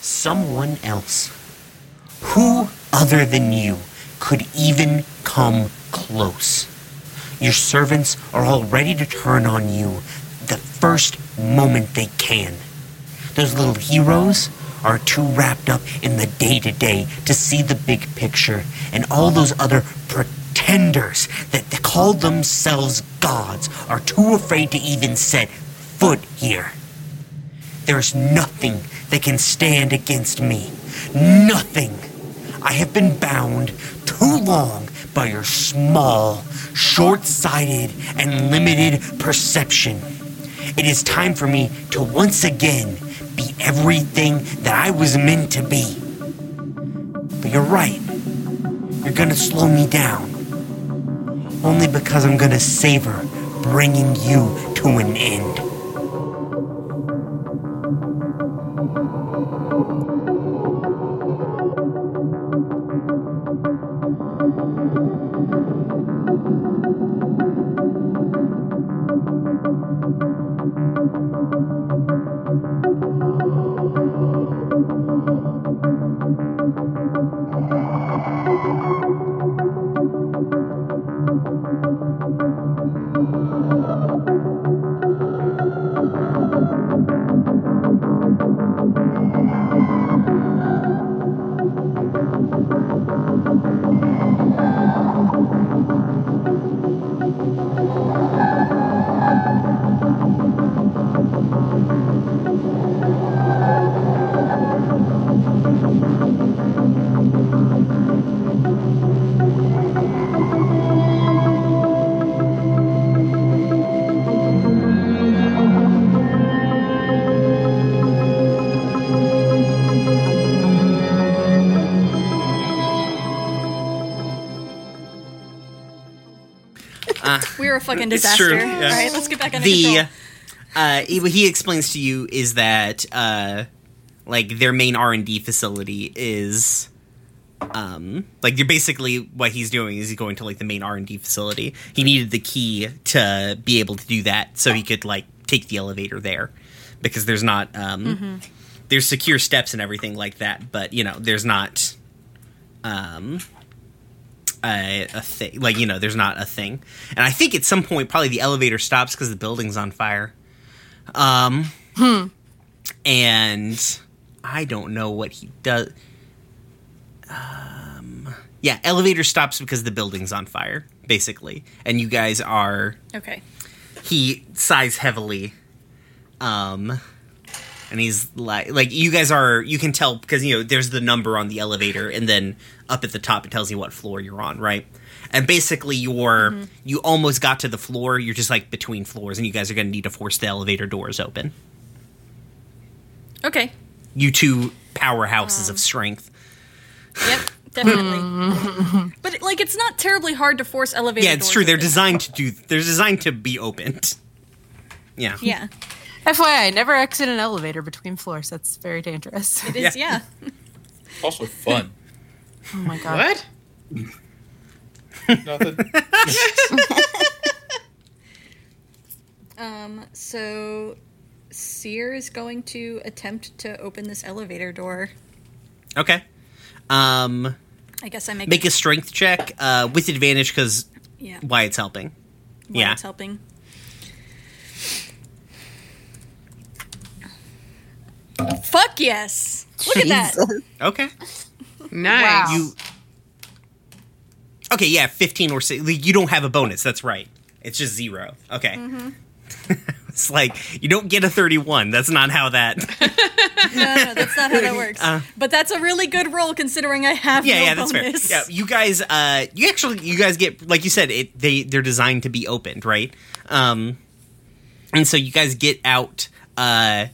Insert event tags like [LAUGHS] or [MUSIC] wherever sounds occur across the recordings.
someone else. Who other than you could even come close? Your servants are all ready to turn on you the first moment they can. Those little heroes are too wrapped up in the day to day to see the big picture, and all those other pretenders that call themselves gods are too afraid to even set foot here. There's nothing that can stand against me. Nothing. I have been bound too long by your small, short sighted, and limited perception. It is time for me to once again be everything that I was meant to be. But you're right. You're gonna slow me down. Only because I'm gonna savor bringing you to an end. Fucking It's disaster. true, yeah. All right, let's get back under the control. uh, he, what he explains to you is that uh, like their main R and D facility is um like you're basically what he's doing is he's going to like the main R and D facility. He needed the key to be able to do that, so he could like take the elevator there because there's not um there's secure steps and everything like that, but you know there's not um a, a thing. Like you know there's not a thing. And i think at some point probably the elevator stops because the building's on fire. Um and i don't know what he does. Um yeah elevator stops because the building's on fire basically. And you guys are Okay. he sighs heavily. Um and he's like like you guys are you can tell because you know there's the number on the elevator and then up at the top it tells you what floor you're on right and basically you're mm-hmm. you almost got to the floor you're just like between floors and you guys are going to need to force the elevator doors open Okay. you two powerhouses of um, strength Yep. Definitely. [LAUGHS] but like, it's not terribly hard to force elevator. yeah it's true they're designed to do they're designed to be opened yeah Yeah. FYI, never exit an elevator between floors. That's very dangerous. It is. Yeah. [LAUGHS] Also fun. Oh my god. What? [LAUGHS] Nothing. [LAUGHS] Um. So, Seer is going to attempt to open this elevator door. okay um I guess I make make a strength check uh with advantage because yeah. why it's helping While yeah. it's helping. Fuck yes! Look at that. Okay. [LAUGHS] Nice. Wow. You. Okay, yeah, fifteen or six. like, You don't have a bonus. That's right. It's just zero. Okay. Mm-hmm. [LAUGHS] it's like you don't get a thirty-one. That's not how that. [LAUGHS] No, no, that's not how that works. but that's a really good roll considering I have Uh. yeah, no yeah, that's bonus. fair. Yeah, you guys. Uh, you actually, you guys get like you said. It they they're designed to be opened, right? Um, and so you guys get out. Uh,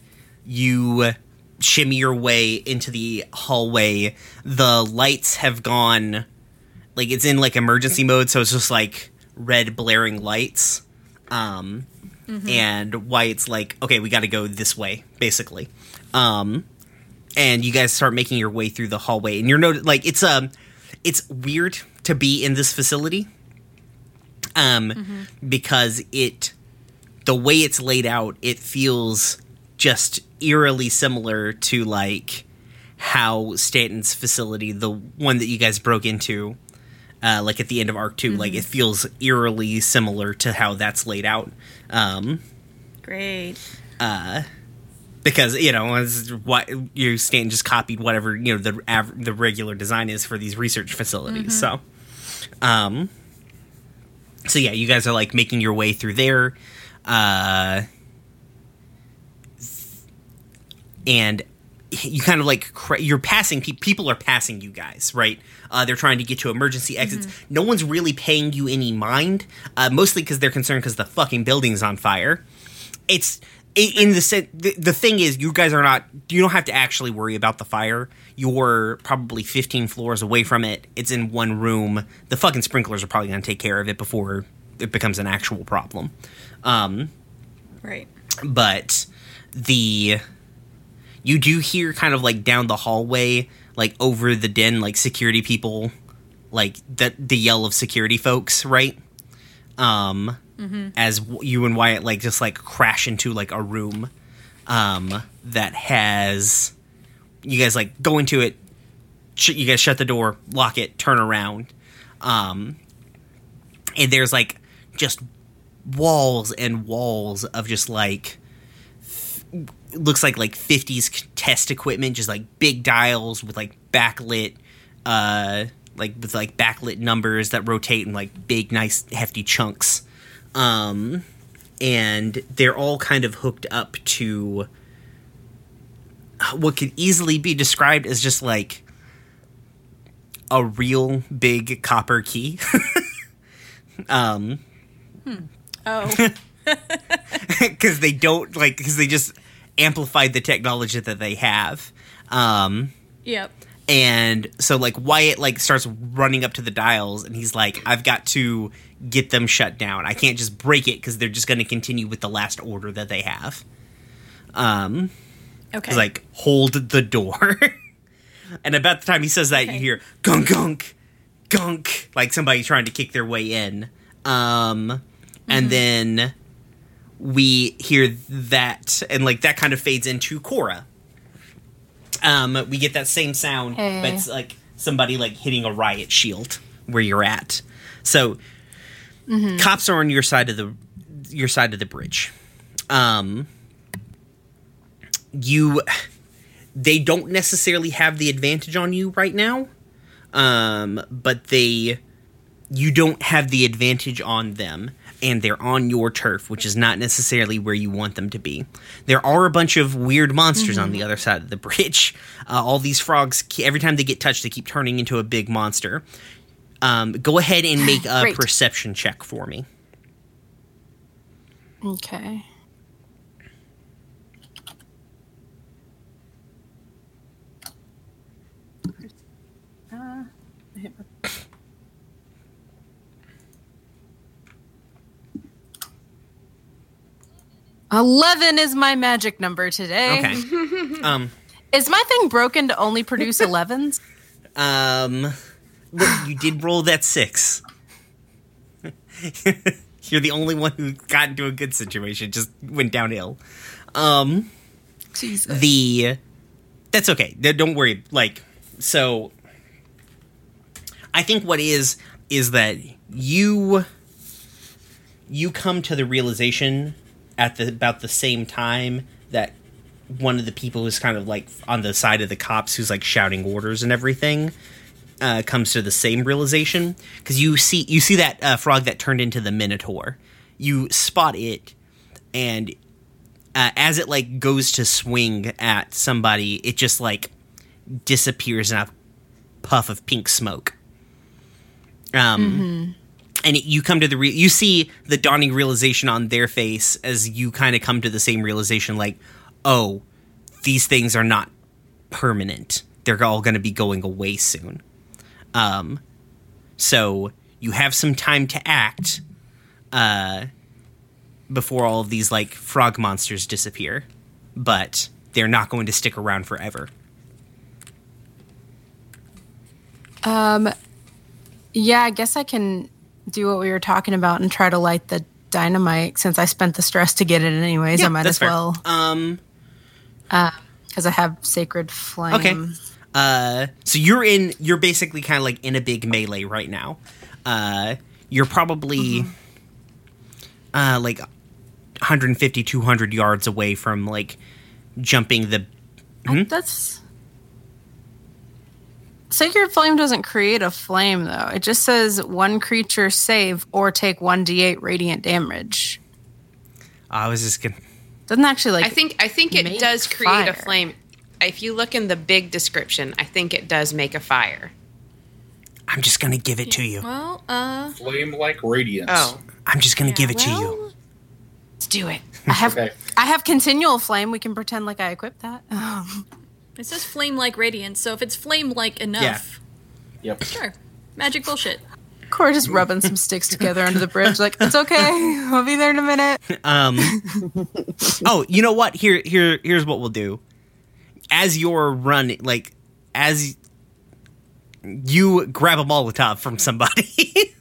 you shimmy your way into the hallway. The lights have gone. Like it's in like emergency mode, so it's just like red blaring lights. Um, and Wyatt's like, okay, we got to go this way, basically. Um, and you guys start making your way through the hallway, and you're no like it's um, it's weird to be in this facility. Um, because it, the way it's laid out, it feels just eerily similar to like how Stanton's facility, the one that you guys broke into, uh, like at the end of Arc 2 like it feels eerily similar to how that's laid out. Um, Great. Uh, because you know what you Stanton just copied whatever you know the av- the regular design is for these research facilities. So, um, so yeah, you guys are like making your way through there, uh, and you kind of like you're passing pe- people are passing you guys right? Uh, they're trying to get to emergency exits. No one's really paying you any mind uh, mostly because they're concerned because the fucking building's on fire. It's in the sen- the, the thing is you guys are not you don't have to actually worry about the fire. You're probably 15 floors away from it. It's in one room. The fucking sprinklers are probably going to take care of it before it becomes an actual problem. Um, Right. but the you do hear kind of like down the hallway like over the den like security people like the the yell of security folks right? Um as you and Wyatt like just like crash into like a room um that has you guys like go into it sh- you guys shut the door lock it turn around um and there's like just walls and walls of just like looks like like 50s test equipment just like big dials with like backlit uh like with like backlit numbers that rotate in like big nice hefty chunks um and they're all kind of hooked up to what could easily be described as just like a real big copper key [LAUGHS] um hmm. Oh. [LAUGHS] because they don't like because they just amplified the technology that they have um yep. and so like wyatt like starts running up to the dials and he's like i've got to get them shut down i can't just break it because they're just going to continue with the last order that they have um Okay. He's like hold the door [LAUGHS] and about the time he says that Okay. you hear gunk gunk gunk like somebody trying to kick their way in um and then we hear that and like that kind of fades into cora um we get that same sound Hey. but it's like somebody like hitting a riot shield where you're at. So cops are on your side of the your side of the bridge. Um you they don't necessarily have the advantage on you right now um but they you don't have the advantage on them and they're on your turf which is not necessarily where you want them to be. There are a bunch of weird monsters on the other side of the bridge. [LAUGHS] Uh, all these frogs, every time they get touched they keep turning into a big monster. Um, go ahead and make a Great. perception check for me. Okay. Eleven is my magic number today. okay [LAUGHS] um Is my thing broken to only produce [LAUGHS] elevens? Um, look, you did roll that six. [LAUGHS] You're the only one who got into a good situation. Just went downhill. Um, Jesus. the that's okay. Don't worry. Like so, I think what is is that you you come to the realization at the about the same time that one of the people who's kind of like on the side of the cops who's like shouting orders and everything uh, comes to the same realization. Because you see you see that uh, frog that turned into the minotaur. You spot it and uh, as it like goes to swing at somebody it just like disappears in a puff of pink smoke. Um and you come to the re- you see the dawning realization on their face as you kind of come to the same realization like oh these things are not permanent. They're all going to be going away soon. Um so you have some time to act uh before all of these like frog monsters disappear but they're not going to stick around forever. Um, yeah, I guess I can do what we were talking about and try to light the dynamite since I spent the stress to get it anyways. I might as fair. well um because I have sacred flame. Okay. Uh, so you're in. You're basically kind of like in a big melee right now. Uh, you're probably uh like 150 200 yards away from like jumping the I- That's. Sacred Flame doesn't create a flame, though. It just says one creature save or take 1d8 radiant damage. I was just gonna. Doesn't actually like. I think I think it does create a flame. If you look in the big description, I think it does make a fire. I'm just gonna give it to you. Well, uh, Flame like radiance. Oh, I'm just gonna give it to you. let's do it. [LAUGHS] I have Okay. I have continual flame. We can pretend like I equipped that. [LAUGHS] It says flame like radiance, so if it's flame like enough, Yeah. Yep. sure. Magic bullshit. Cora just rubbing some sticks together under the bridge, like it's okay. [LAUGHS] I'll be there in a minute. [LAUGHS] Um. oh, you know what? Here, here, here's what we'll do. As you're running, like as you grab a Molotov from somebody. [LAUGHS]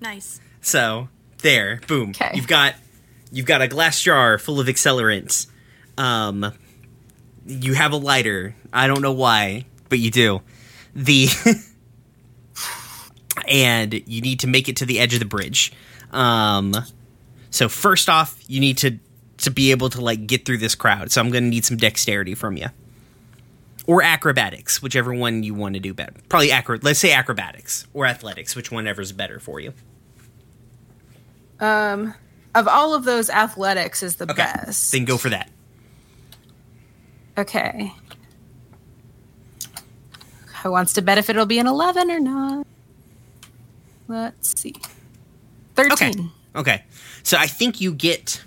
Nice. so there, boom. 'Kay. You've got you've got a glass jar full of accelerant. Um, you have a lighter. I don't know why, but you do. The [LAUGHS] and you need to make it to the edge of the bridge. Um, so first off, you need to to be able to like get through this crowd. So I'm going to need some dexterity from you, or acrobatics, whichever one you want to do better. Probably acro. Let's say acrobatics or athletics, which one is better for you. Um, of all of those, athletics is the Okay, best. then go for that. Okay. Who wants to bet if it'll be an 11 or not? Let's see. 13. Okay. Okay. So I think you get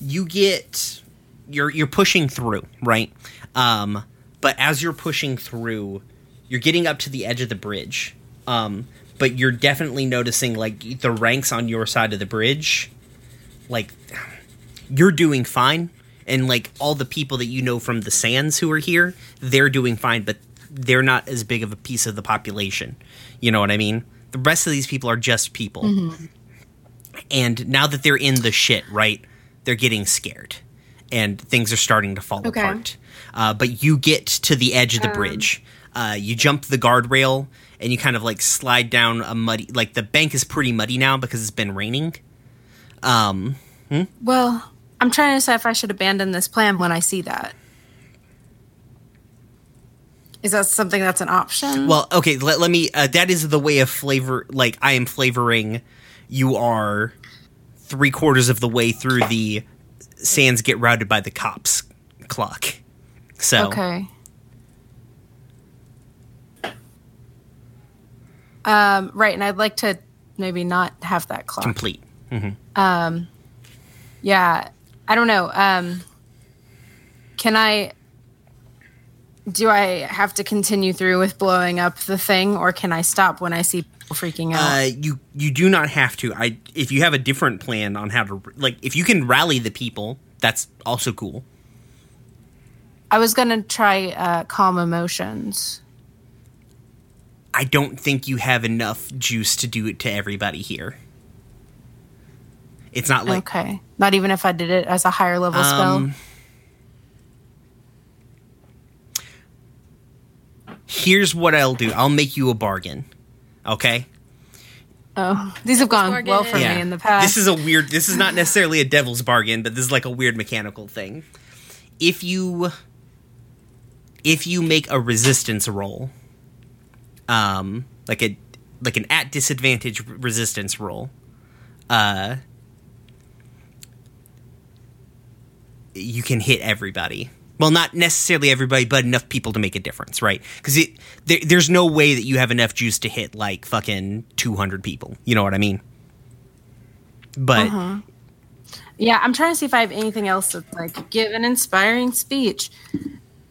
you get you're you're pushing through, right? Um but as you're pushing through, you're getting up to the edge of the bridge. Um but you're definitely noticing like the ranks on your side of the bridge like you're doing fine and like all the people that you know from the sands who are here, they're doing fine, but they're not as big of a piece of the population. You know what I mean? The rest of these people are just people and now that they're in the shit, right? They're getting scared, and things are starting to fall Okay. apart. Uh, but you get to the edge of the bridge. Uh, you jump the guardrail, and you kind of like slide down a muddy. Like the bank is pretty muddy now because it's been raining. Um, Well, I'm trying to decide if I should abandon this plan when I see that. Is that something that's an option? well, okay. Let, let me. Uh, that is the way of flavor. Like I am flavoring. You are three quarters of the way through the sands get routed by the cops clock. So Okay. Um, right, and I'd like to maybe not have that clock. complete. Yeah, I don't know. Um, can I? Do I have to continue through with blowing up the thing, or can I stop when I see people freaking out? Uh, you you do not have to. I if you have a different plan on how to like if you can rally the people, that's also cool. I was gonna try uh, calm emotions. I don't think you have enough juice to do it to everybody here. It's not like okay, not even if I did it as a higher level Um, Here's what I'll do. I'll make you a bargain. Okay? Oh, these have gone bargain. well for Yeah. me in the past. This is a weird this is not necessarily a devil's bargain, but this is like a weird mechanical thing. If you if you make a resistance roll, um like a like an at disadvantage resistance roll, uh you can hit everybody. Well, not necessarily everybody, but enough people to make a difference, right? Because it there, there's no way that you have enough juice to hit like fucking 200 people. You know what I mean? But Uh-huh. Yeah, I'm trying to see if I have anything else that's like give an inspiring speech.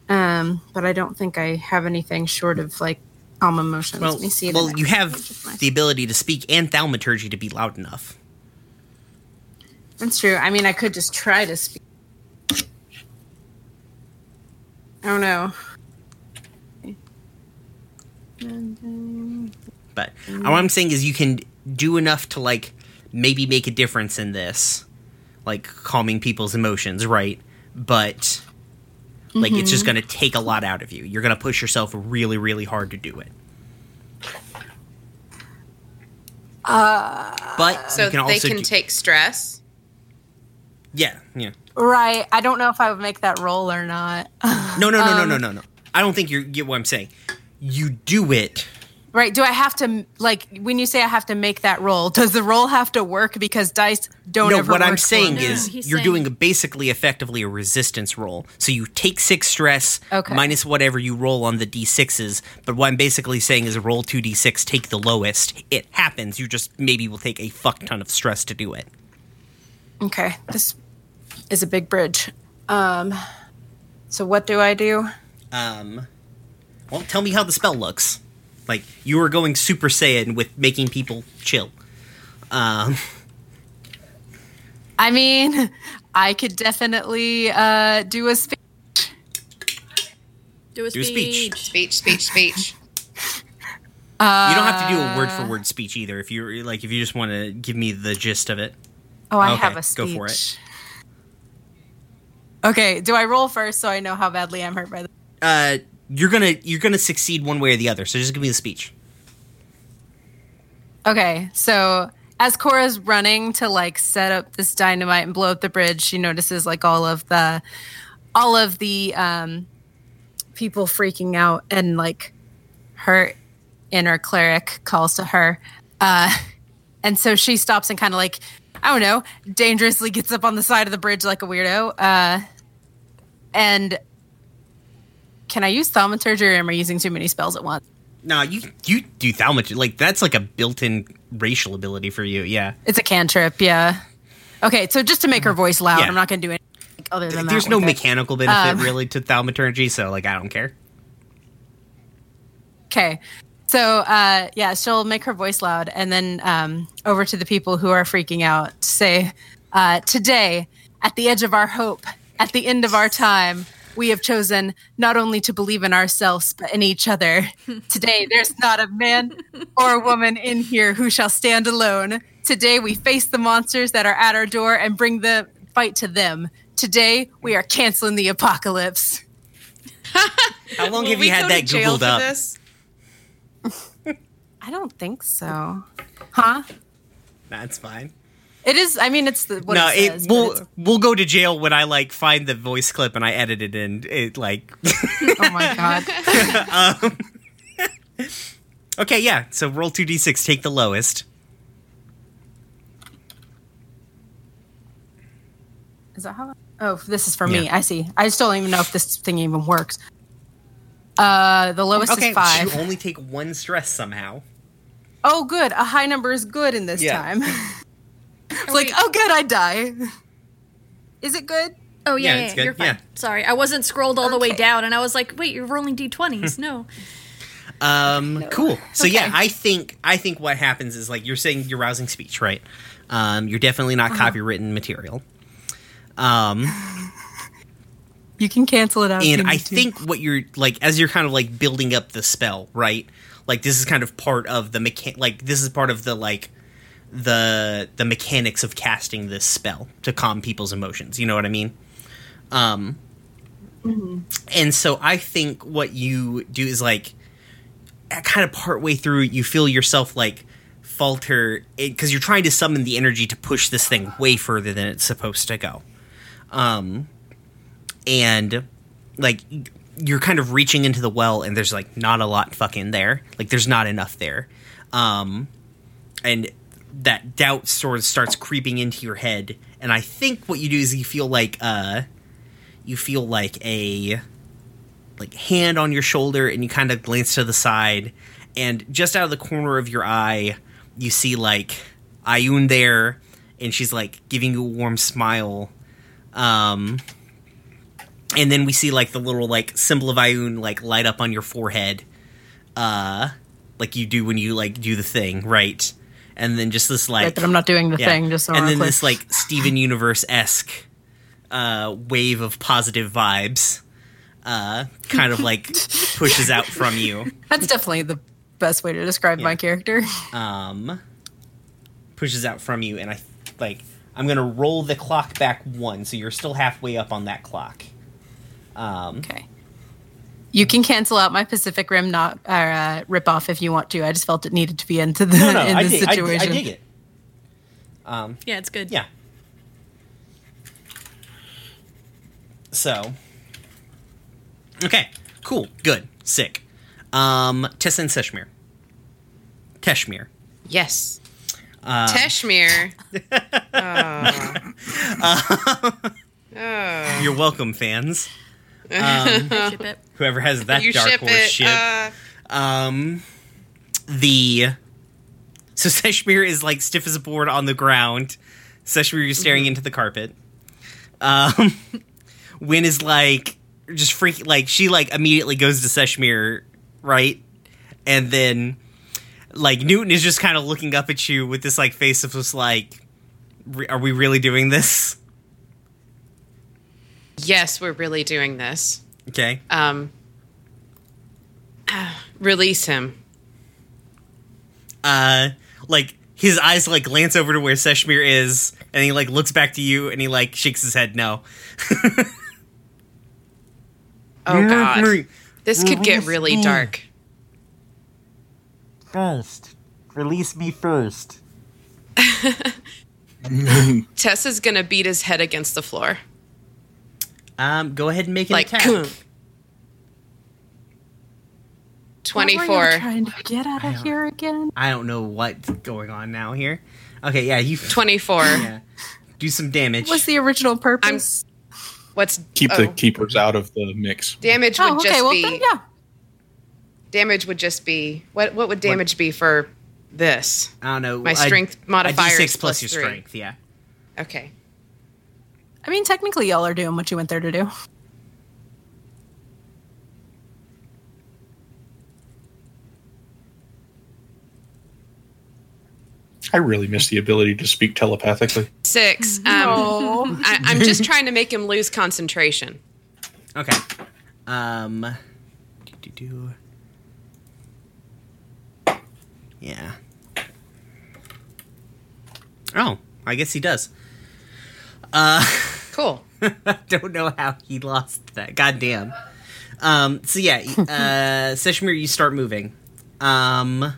Um, but I don't think I have anything short of like calm emotions. well, Let me see. well, you have the ability to speak and thaumaturgy to be loud enough. That's true. I mean, I could just try to speak. Oh, I don't know. But what I'm saying is, you can do enough to like maybe make a difference in this, like calming people's emotions, right? But Like it's just mm-hmm. going to take a lot out of you. You're going to push yourself really, really hard to do it. Uh, but So you can they can do- take stress. yeah, yeah. Right. I don't know if I would make that roll or not. [LAUGHS] No, no, no, no, Um, no, no, no. I don't think you get what I'm saying. You do it. right. Do I have to like when you say I have to make that roll? Does the roll have to work because dice don't ever work. no, ever what I'm saying is he's you're saying- doing a, basically effectively a resistance roll. So you take six stress Okay. minus whatever you roll on the d6s. But what I'm basically saying is roll two d6, take the lowest. It happens. You just maybe will take a fuck ton of stress to do it. Okay. This is a big bridge. Um so what do I do? Um, well, tell me how the spell looks. Like you were going Super Saiyan with making people chill. Um, I mean, I could definitely uh do a speech. Do a Do a speech. speech. Speech, speech, speech. you don't have to do a word for word speech either. If you're like, if you just want to give me the gist of it. Oh, I Okay, have a speech. go for it. Okay, do I roll first so I know how badly I'm hurt by the Uh, you're gonna you're gonna succeed one way or the other. So just give me the speech. Okay, so as Cora's running to like set up this dynamite and blow up the bridge, she notices like all of the all of the um people freaking out and like her inner cleric calls to her. Uh and so she stops and kind of like I don't know, dangerously gets up on the side of the bridge like a weirdo. Uh and can I use thaumaturgy or am I using too many spells at once? No, you you do thaumaturgy. Like that's like a built-in racial ability for you. Yeah. It's a cantrip, yeah. Okay, so just to make her voice loud, Yeah. I'm not going to do anything other than that. There's no mechanical benefit Um, really to thaumaturgy, so like I don't care. Okay, so uh, yeah, she'll make her voice loud, and then um, over to the people who are freaking out, say, uh, "Today, at the edge of our hope, at the end of our time." We have chosen not only to believe in ourselves, but in each other. [LAUGHS] Today, there's not a man or a woman in here who shall stand alone. Today, we face the monsters that are at our door and bring the fight to them. Today, we are canceling the apocalypse. [LAUGHS] How long Will have we you had that to googled up? this? [LAUGHS] I don't think so. Huh? That's fine. It is. I mean, it's the what no, it it, says. but we'll we'll go to jail when I like find the voice clip and I edit it in. It like [LAUGHS] oh my god. [LAUGHS] [LAUGHS] okay, yeah. So roll two d six, take the lowest. Is that how? Oh, this is for me. I see. I just don't even know if this thing even works. Uh, the lowest Okay, is five. you only take one stress somehow. Oh, good. A high number is good in this Yeah. time. It's like, oh, good. I die. Is it good? Oh yeah, Yeah, yeah, it's yeah, good, you're fine. yeah. Sorry, I wasn't scrolled all the way Okay. down, and I was like, "Wait, you're rolling d20s." [LAUGHS] no. Um, cool. So yeah, I think I think what happens is like you're saying you're rousing speech, right? Um, you're definitely Uh-huh. not copywritten material. Um, [LAUGHS] You can cancel it out. if and you I need to. think what you're like as you're kind of like building up the spell, right? Like this is kind of part of the mechan like this is part of the like the the mechanics of casting this spell to calm people's emotions. You know what I mean? Um and so I think what you do is like kind of partway through you feel yourself like falter because you're trying to summon the energy to push this thing way further than it's supposed to go. Um and like you're kind of reaching into the well and there's like not a lot fucking there like there's not enough there um and that doubt sort of starts creeping into your head. And i think what you do is you feel like uh you feel like a like hand on your shoulder and you kind of glance to the side. And just out of the corner of your eye you see like ayun there and she's like giving you a warm smile. Um and then we see like the little like symbol of Ayun like light up on your forehead, uh, like you do when you like do the thing, right? And then just this like Right, but I'm not doing the yeah. thing. Just so and then clear. this like Steven Universe esque uh, wave of positive vibes, uh, kind of like [LAUGHS] pushes out from you. That's definitely the best way to describe my character. um, pushes out from you, and I like I'm gonna roll the clock back one, so you're still halfway up on that clock. Um, Okay. You can cancel out my Pacific Rim not or uh, rip off if you want to. I just felt it needed to be into the no, no, in I this dig, I, situation. I dig it. Um, Yeah, it's good. yeah. So, okay, cool, good, sick. Um, Tessa and Seshmir. Teshmir. Yes. Um, Teshmir. oh. [LAUGHS] Oh. You're welcome, fans. [LAUGHS] Um, ship it. Whoever has that You dark ship horse it. ship. Uh, Um, the so [LAUGHS] Seshmir is like stiff as a board on the ground. Seshmir is staring into the carpet. Um, [LAUGHS] Win is like just freak like she like immediately goes to Seshmir, right? And then like Newton is just kind of looking up at you with this like face of just like, "Re- are we really doing this? yes, we're really doing this. Okay. Um, [SIGHS] release him. uh like his eyes like glance over to where Seshmir is and he like looks back to you and he like shakes his head no. [LAUGHS] Oh God, this could get really dark. First. Release me first. [LAUGHS] [LAUGHS] Tessa's gonna beat his head against the floor. Um go ahead and make an Like, attack. boom. What were you Twenty-four. Trying to get out of here again. I don't know what's going on now here. Okay, yeah, you [LAUGHS] Twenty-four. yeah. Do some damage. What's the original purpose? What's Keep oh, the keepers out of the mix. damage would oh, okay. just Well, be then, yeah. damage would just be what? What would damage be for this? I don't know. My strength a modifier D6 plus plus your three. strength, yeah. Okay. I mean, technically, y'all are doing what you went there to do. I really miss the ability to speak telepathically. Six. Um, Oh. I, I'm just trying to make him lose concentration. Okay. Um do, do, do. Yeah. Oh, I guess he does. Uh Cool. [LAUGHS] I don't know how he lost that. Goddamn. Um. So yeah, uh, [LAUGHS] Seshmir, you start moving. Um.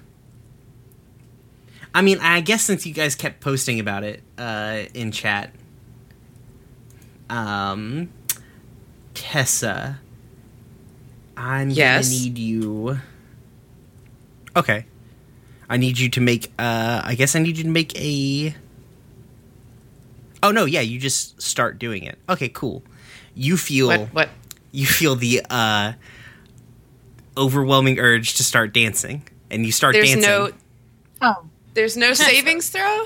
I mean, I guess since you guys kept posting about it uh, in chat, um, Tessa, I'm Yes? gonna need you. Okay, I need you to make. Uh, I guess I need you to make a. Oh no! Yeah, you just start doing it. Okay, cool. You feel What? What? you feel the uh, overwhelming urge to start dancing, and you start There's dancing. no. Oh. There's no savings throw.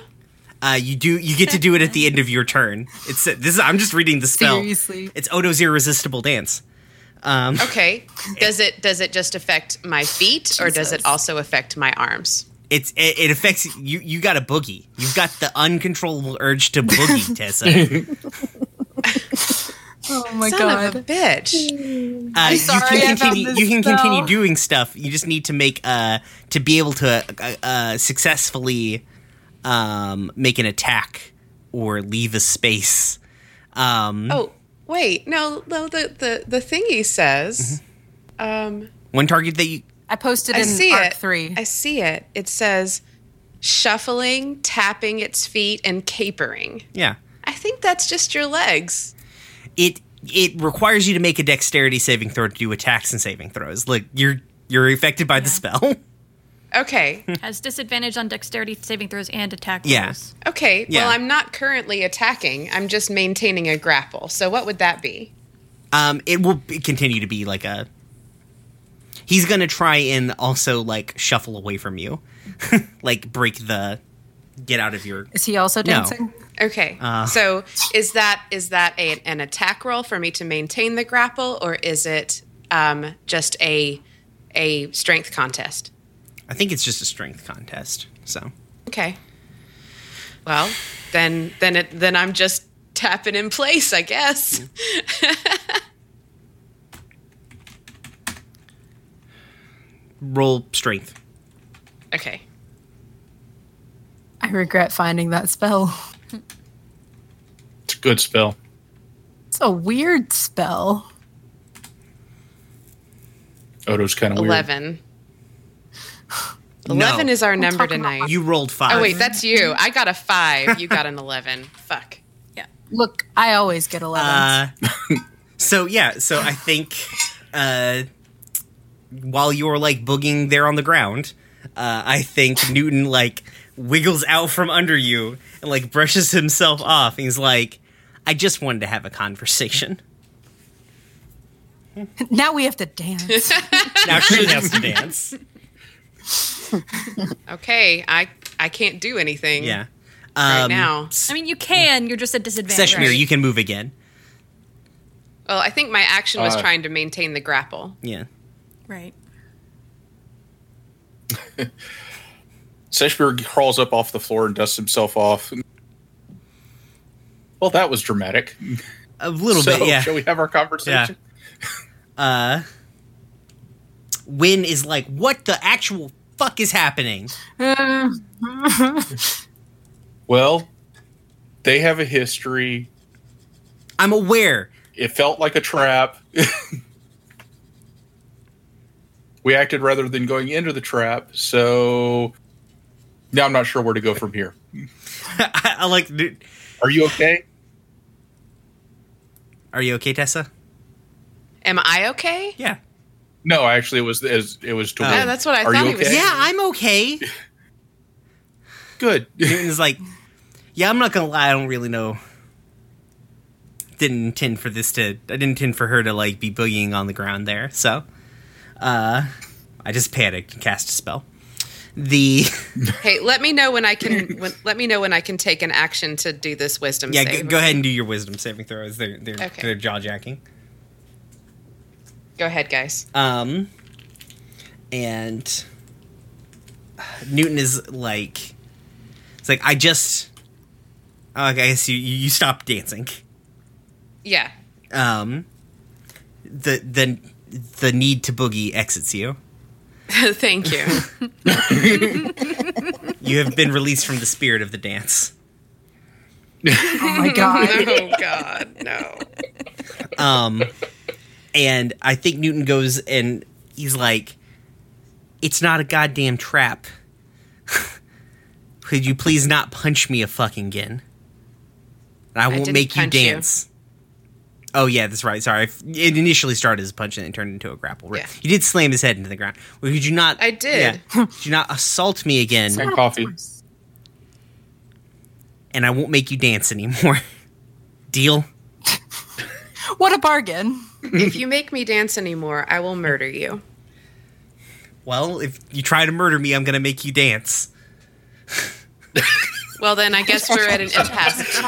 Uh, you do. You get to do it at the end of your turn. It's this. Is, I'm just reading the spell. Seriously. It's Otto's irresistible dance. Um, Okay. [LAUGHS] Does it does it just affect my feet or does it also affect my arms? It's it, it affects you. You got a boogie. You've got the uncontrollable urge to boogie, [LAUGHS] Tessa. [LAUGHS] Oh my Son god. of a bitch. Uh, sorry, you can found continue. this You can spell. continue doing stuff. You just need to make uh to be able to uh, uh, successfully um make an attack or leave a space. Um, Oh, wait. No, no, the the the thingy says um one target that you I posted I in see Arc it. 3. I see it. It says shuffling, tapping its feet and capering. yeah. I think that's just your legs. it it requires you to make a dexterity saving throw to do attacks and saving throws. Like you're you're affected by the spell. [LAUGHS] Okay. Has disadvantage on dexterity saving throws and attack Yeah. rolls. Okay. Yeah. Well, I'm not currently attacking. I'm just maintaining a grapple. So what would that be? um, it will continue to be like a. He's gonna try and also like shuffle away from you, [LAUGHS] like break the, get out of your. Is he also No. dancing? Okay. Uh. so is that is that a, an attack roll for me to maintain the grapple, or is it um, just a a strength contest? I think it's just a strength contest. So Okay. Well, then then it then I'm just tapping in place, I guess. [LAUGHS] roll strength. Okay. I regret finding that spell. It's a good spell. It's a weird spell. Otto's kind of weird. Eleven. Eleven is our number talking about tonight. You rolled five. oh wait, that's you. I got a five. You got an eleven. Fuck. Yeah. Look, I always get 11. Uh, [LAUGHS] so yeah, so I think uh, while you're like booging there on the ground, uh, I think [LAUGHS] Newton like wiggles out from under you and like brushes himself off. He's like, "I just wanted to have a conversation." [LAUGHS] now we have to dance. [LAUGHS] Now she has to dance. Okay, I I can't do anything. Yeah. Right Um, now. I mean, you can. You're just at disadvantage. Seshmir, you can move again. Well, I think my action was Uh, trying to maintain the grapple. Yeah. Right. [LAUGHS] Seshberg crawls up off the floor and dusts himself off. Well, that was dramatic. A little so, bit, yeah. Shall we have our conversation? Uh, Win is like, "What the actual fuck is happening?" [LAUGHS] Well, they have a history. I'm aware. It felt like a trap. [LAUGHS] we acted rather than going into the trap, so now I'm not sure where to go from here. I, [LAUGHS] I like. Are you okay? Are you okay, Tessa? Am I okay? Yeah. No, actually, it was it was, it was to win. Yeah, that's what I Are thought you was okay? Yeah, I'm okay. Good. [LAUGHS] Newton's like, yeah, I'm not gonna lie, I don't really know. Didn't intend for this to. I didn't intend for her to like be boogieing on the ground there. So, uh, I just panicked and cast a spell. The [LAUGHS] Hey, let me know when I can. When, let me know when I can take an action to do this wisdom yeah, save. go, go ahead and do your wisdom saving throws. They're they're Okay. they're jaw jacking. Go ahead, guys. Um, and Newton is like, it's like I just. Okay, I guess you you stopped dancing. Yeah. um the the the need to boogie exits you [LAUGHS] Thank you. [LAUGHS] you have been released from the spirit of the dance oh my god. [LAUGHS] oh God, no. um and i think newton goes and he's like it's not a goddamn trap could you please not punch me a fucking again and i won't didn't make you dance. you. Dance Oh yeah, that's right. Sorry, it initially started as a punch and then turned into a grapple. Right. Yeah. You did slam his head into the ground. Well, could you not? I did. Yeah. Could you not assault me again? and coffee. and I won't make you dance anymore. [LAUGHS] Deal? What a bargain. if you make me dance anymore, I will murder you. Well, if you try to murder me, I'm gonna make you dance. Well, then I guess we're at an [LAUGHS] impasse.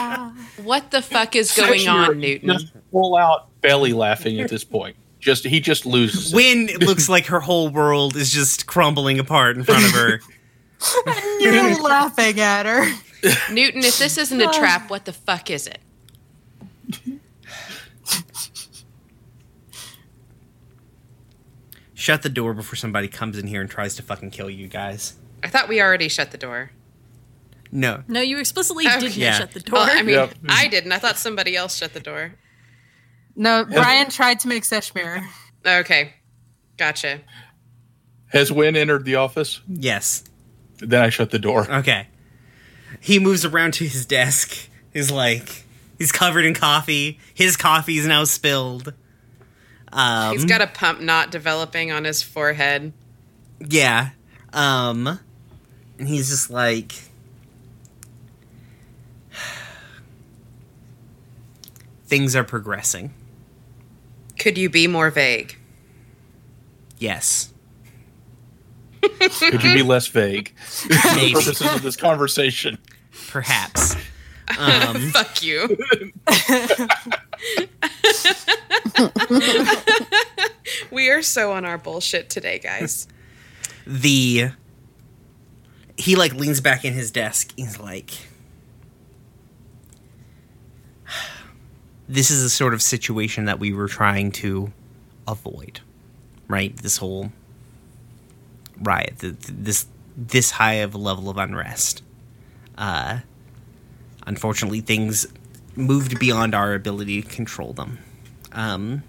What the fuck is going Actually, on, Newton? Just full out belly laughing at this point. Just he just loses. it. Win looks like her whole world is just crumbling apart in front of her. [LAUGHS] You're laughing at her. Newton, if this isn't a trap, what the fuck is it? Shut the door before somebody comes in here and tries to fucking kill you guys. I thought we already shut the door. No. No, you explicitly Okay. didn't Yeah. shut the door. Well, I mean, Yep. I didn't. I thought somebody else shut the door. No, Brian tried to make Seshmir. Okay, gotcha. Has Win entered the office? Yes. Then I shut the door. Okay. He moves around to his desk. He's like, he's covered in coffee. His coffee is now spilled. Um, He's got a pump knot developing on his forehead. Yeah. Um and he's just like things are progressing. Could you be more vague? Yes. [LAUGHS] Could you be less vague? [LAUGHS] For the purposes of this conversation. Perhaps. [LAUGHS] Um Fuck you. we are so on our bullshit today, guys. the he like leans back in his desk. He's like This is a sort of situation that we were trying to avoid. Right? This whole riot, th- th- this this high of a level of unrest. Uh unfortunately things moved beyond our ability to control them. Um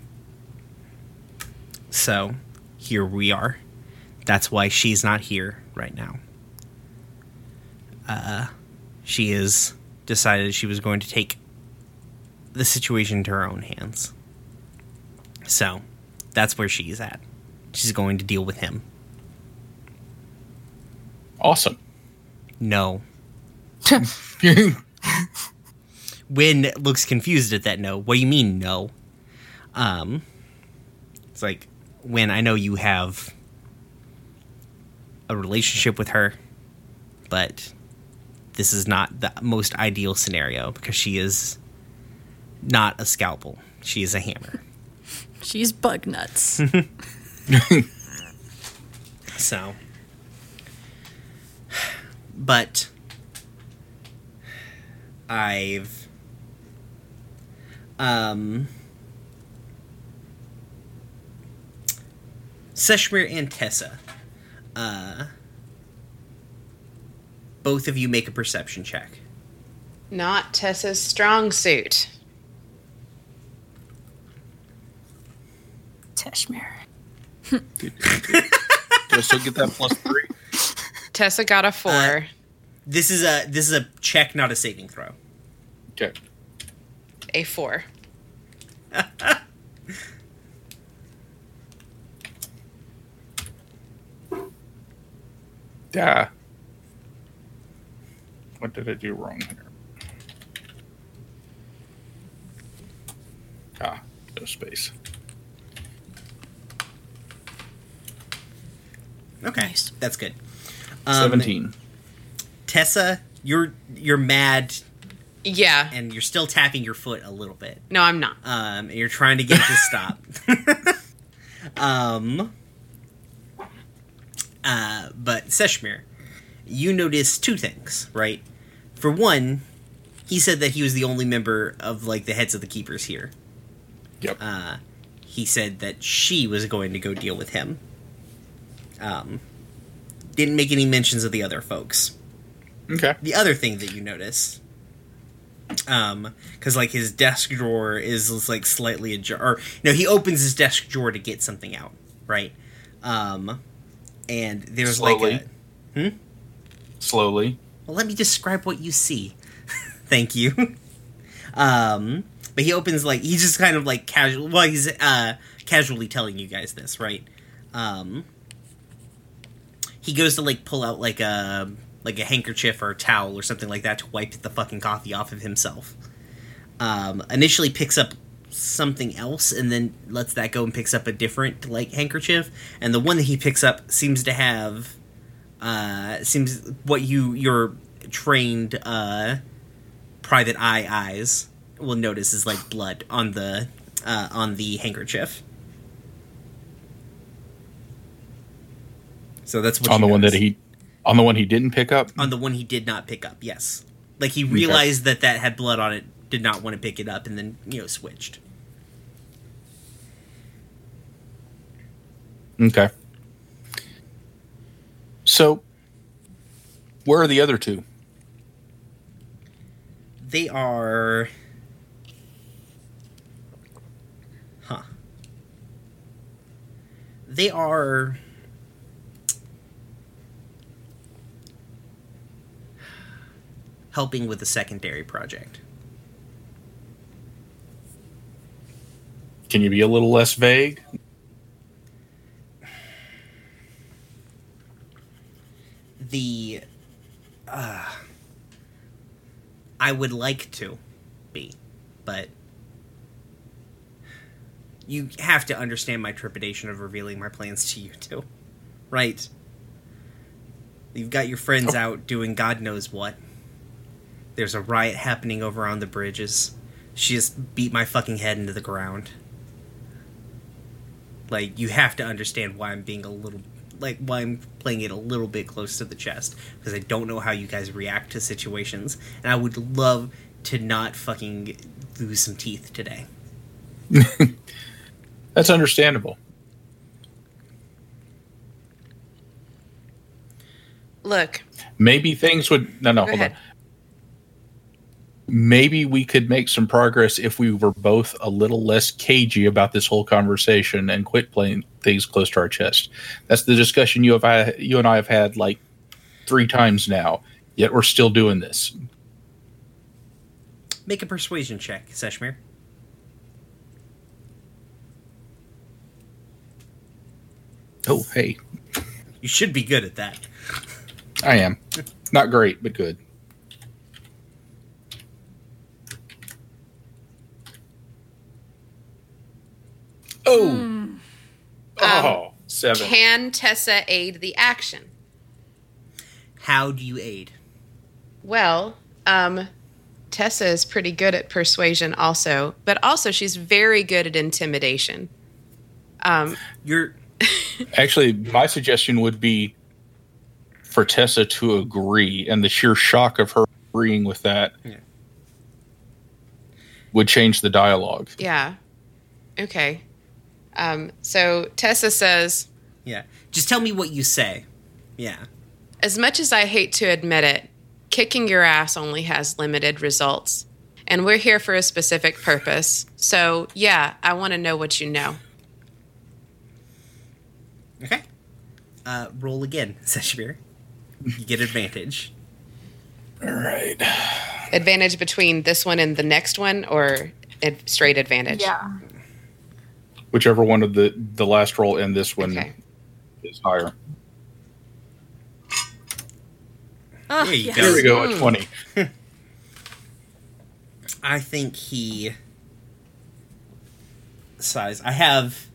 so here we are. That's why she's not here right now. Uh, she has decided she was going to take the situation into her own hands. So, that's where she's at. She's going to deal with him. Awesome. No. [LAUGHS] Win looks confused at that no. What do you mean no? Um it's like when I know you have a relationship with her, but this is not the most ideal scenario because she is not a scalpel. She is a hammer. She's bug nuts. [LAUGHS] So, but I've um Seshmir and Tessa. Uh, both of you make a perception check. Not Tessa's strong suit. Teshmir. Do I still get that plus three? Tessa got a four. Uh, This is a this is a check, not a saving throw. Okay. a four. [LAUGHS] Yeah. What did I do wrong here? Ah, no space. Okay, Nice. that's good. Um, Seventeen. Tessa, you're you're mad Yeah. and you're still tapping your foot a little bit. No, I'm not. um, and you're trying to get it to stop. [LAUGHS] um, uh, but Seshmir, you notice two things, right? For one, he said that he was the only member of like the heads of the keepers here. Yep. Uh, he said that she was going to go deal with him. Um, didn't make any mentions of the other folks okay. the other thing that you notice um because like his desk drawer is like slightly ajar or no he opens his desk drawer to get something out right um and there's Slowly. like a Slowly. well let me describe what you see [LAUGHS] thank you um but he opens like he's just kind of like casual well he's uh casually telling you guys this right um he goes to like pull out like a like a handkerchief or a towel or something like that to wipe the fucking coffee off of himself. Um initially picks up something else and then lets that go and picks up a different like handkerchief. And the one that he picks up seems to have uh seems what you your trained uh private eye eyes will notice is like blood on the uh on the handkerchief so that's what on the one that he on the one he didn't pick up. on the one he did not pick up yes like he realized that that had blood on it did not want to pick it up and then you know switched Okay. So, where are the other two? they are huh they are helping with the secondary project Can you be a little less vague? the uh, I would like to be, but you have to understand my trepidation of revealing my plans to you too, right? You've got your friends out doing God knows what. There's a riot happening over on the bridges. She just beat my fucking head into the ground. Like you have to understand why I'm being a little like why I'm playing it a little bit close to the chest because I don't know how you guys react to situations, and I would love to not fucking lose some teeth today. [LAUGHS] That's understandable. Look, Maybe things would no no Go hold ahead. on. Maybe we could make some progress if we were both a little less cagey about this whole conversation and quit playing things close to our chest. That's the discussion you have I, you and I have had like three times now. Yet we're still doing this. Make a persuasion check, Seshmir. Oh, hey, You should be good at that. I am not great, but good. Oh, oh, seven. Can Tessa aid the action? How do you aid? Well, um, Tessa is pretty good at persuasion, also, but also she's very good at intimidation. Um, You're [LAUGHS] Actually, my suggestion would be for Tessa to agree, and the sheer shock of her agreeing with that Yeah. would change the dialogue. yeah. Okay. Um, so Tessa says, yeah. Just tell me what you say. Yeah. As much as I hate to admit it, kicking your ass only has limited results. And we're here for a specific purpose. So, yeah, I want to know what you know. Okay. Uh, roll again, [LAUGHS] Seshmir. You get advantage. All right. Advantage between this one and the next one, or ad- straight advantage? Yeah. Whichever one of the the last roll and this one Okay. Is higher. Oh, There yes. go. We go at twenty. [LAUGHS] I think he size. I have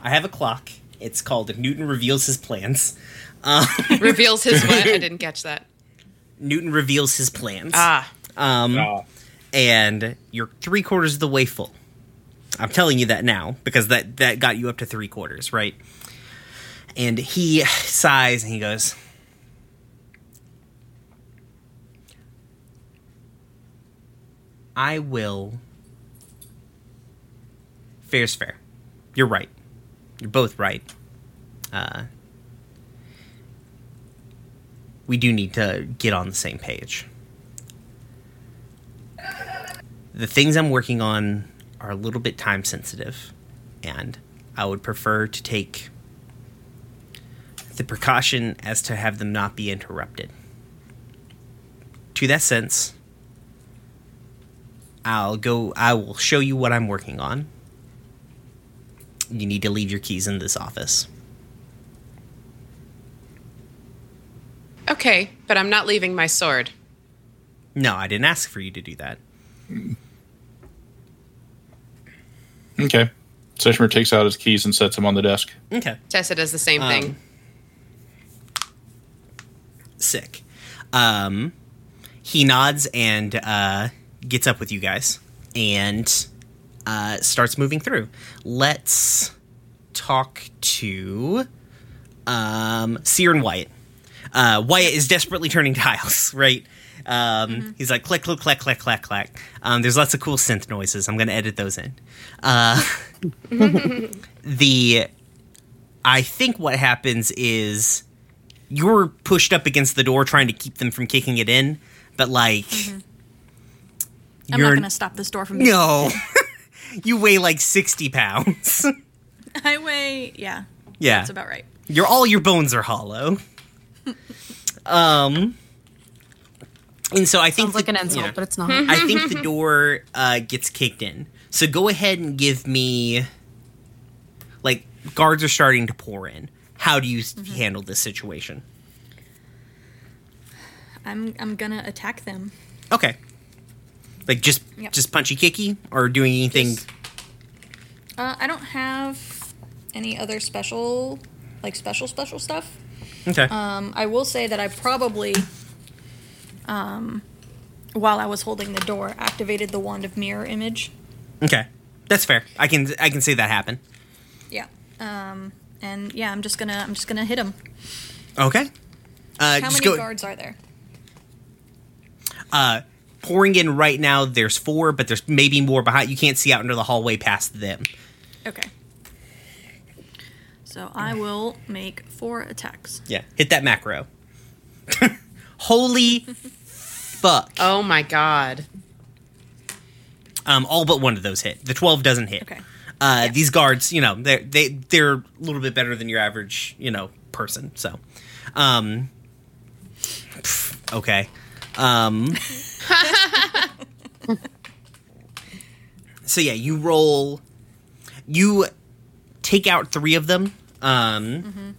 I have a clock. It's called Newton reveals his plans. Um, [LAUGHS] Reveals his what? I [LAUGHS] didn't catch that. Newton reveals his plans. Ah, Um, Ah, and you're three quarters of the way full. I'm telling you that now because that that got you up to three quarters, right? And he sighs and he goes, "I will." Fair's fair. You're right. You're both right. Uh, we do need to get on the same page the things I'm working on are a little bit time sensitive, and I would prefer to take the precaution as to have them not be interrupted. To that sense, I'll go, I will show you what I'm working on. You need to leave your keys in this office. okay, but I'm not leaving my sword. No, I didn't ask for you to do that. okay. Seshmir takes out his keys and sets them on the desk. Okay. Tessa does the same Um, thing. Sick. Um, he nods and uh, gets up with you guys and uh, starts moving through. Let's talk to um, Seer and Wyatt. Uh, Wyatt is desperately turning [LAUGHS] tiles, right? Um, He's like click, click, click, click, click, click. Um, there's lots of cool synth noises. I'm going to edit those in. Uh, [LAUGHS] [LAUGHS] the I think what happens is you're pushed up against the door trying to keep them from kicking it in, but like I'm you're not going to stop this door from being. no, [LAUGHS] you weigh like sixty pounds. [LAUGHS] I weigh, yeah, yeah, that's about right. your all your bones are hollow. [LAUGHS] um, and so I think Sounds like the- an insult, yeah. but it's not. I think the door uh, gets kicked in. So go ahead and give me like guards are starting to pour in. How do you s handle this situation? I'm I'm gonna attack them. Okay. Like just Yep. just punchy kicky or doing anything Just- Uh, I don't have any other special, like special special stuff. Okay. Um, I will say that I probably, um, while I was holding the door, activated the wand of mirror image. okay. That's fair. I can I can see that happen. Yeah. Um, and yeah, I'm just gonna I'm just gonna hit them. Okay. Uh How just many go guards are there? uh pouring in right now there's four, but there's maybe more behind you can't see out into the hallway past them. Okay. So I will make four attacks. Yeah. Hit that macro. [LAUGHS] Holy fuck. Oh my god. Um, all but one of those hit. The twelve doesn't hit. Okay. Uh, These guards, you know, they're they they're a little bit better than your average, you know, person. So, um, pff, okay. Um, [LAUGHS] so yeah, you roll. You take out three of them. Um,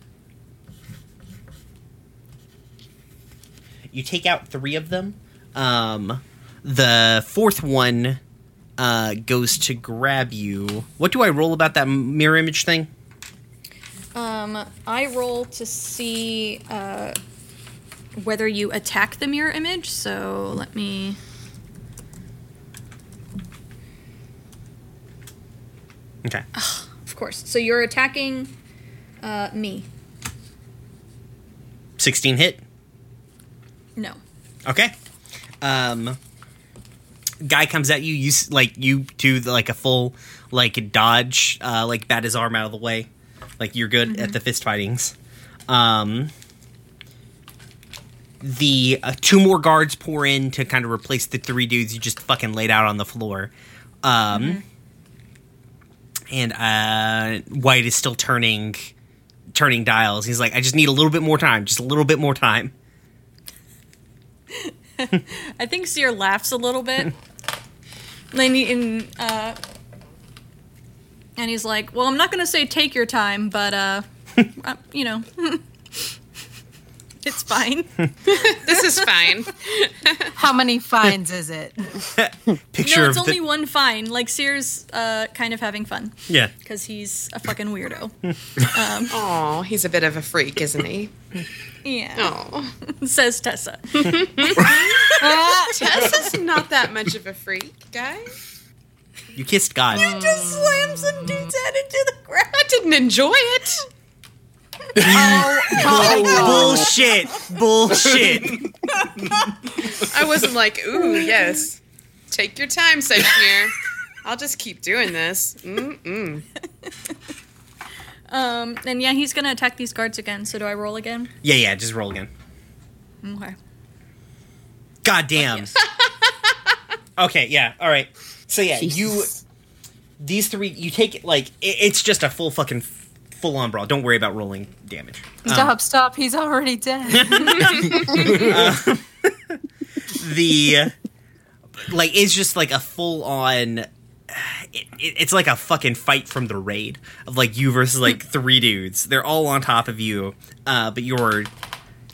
You take out three of them. Um, the fourth one uh, goes to grab you. What do I roll about that mirror image thing? Um, I roll to see uh, whether you attack the mirror image. So let me. Okay. Of course. So you're attacking uh, me. 16 hit. No. Okay. Um, guy comes at you. You like you do the, like a full like dodge, uh, like bat his arm out of the way. Like you're good at the fist fightings. Um, the uh, two more guards pour in to kind of replace the three dudes you just fucking laid out on the floor. Um, and uh, Wyatt is still turning turning dials. He's like, I just need a little bit more time. Just a little bit more time. [LAUGHS] [LAUGHS] I think Seer laughs a little bit. and, he, and, uh, and he's like, "Well, I'm not gonna say take your time, but uh, [LAUGHS] uh you know, [LAUGHS] it's fine." [LAUGHS] This is fine. [LAUGHS] How many fines is it? [LAUGHS] Picture no, it's of the only one fine. Like Seer's, uh, kind of having fun yeah. because he's a fucking weirdo. Oh, he's a bit of a freak, isn't he? Yeah, Oh, says Tessa. Tessa's not that much of a freak, guys. You kissed God. You just slams some dude's head into the ground. I didn't enjoy it. Bullshit. Bullshit. I wasn't like, ooh, yes. Take your time, Seshmir. I'll just keep doing this. Mm-mm. Um, and yeah, he's gonna attack these guards again. So do I roll again? yeah, yeah, just roll again. Okay. God damn. [LAUGHS] okay, yeah, all right. So yeah, you these three you take it like it, it's just a full fucking full on brawl. Don't worry about rolling damage. Um, Stop, stop. He's already dead. [LAUGHS] [LAUGHS] the like it's just like a full on it, it- it's like a fucking fight from the raid of like you versus like [LAUGHS] three dudes they're all on top of you uh but you're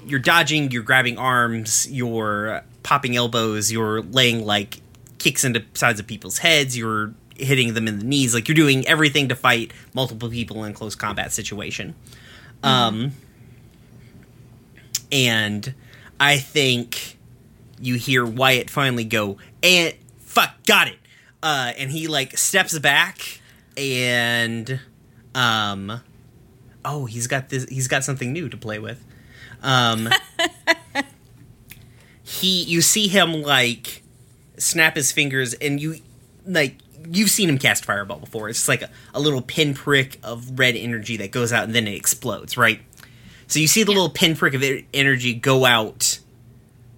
you're dodging you're grabbing arms you're popping elbows you're laying like kicks into sides of people's heads you're hitting them in the knees like you're doing everything to fight multiple people in close combat situation um and i think you hear Wyatt finally go, and fuck, got it. Uh, and he like steps back and um oh he's got this he's got something new to play with. Um [LAUGHS] he you see him like snap his fingers and you like you've seen him cast fireball before. It's just like a, a little pinprick of red energy that goes out and then it explodes, right? So you see the little pinprick of energy go out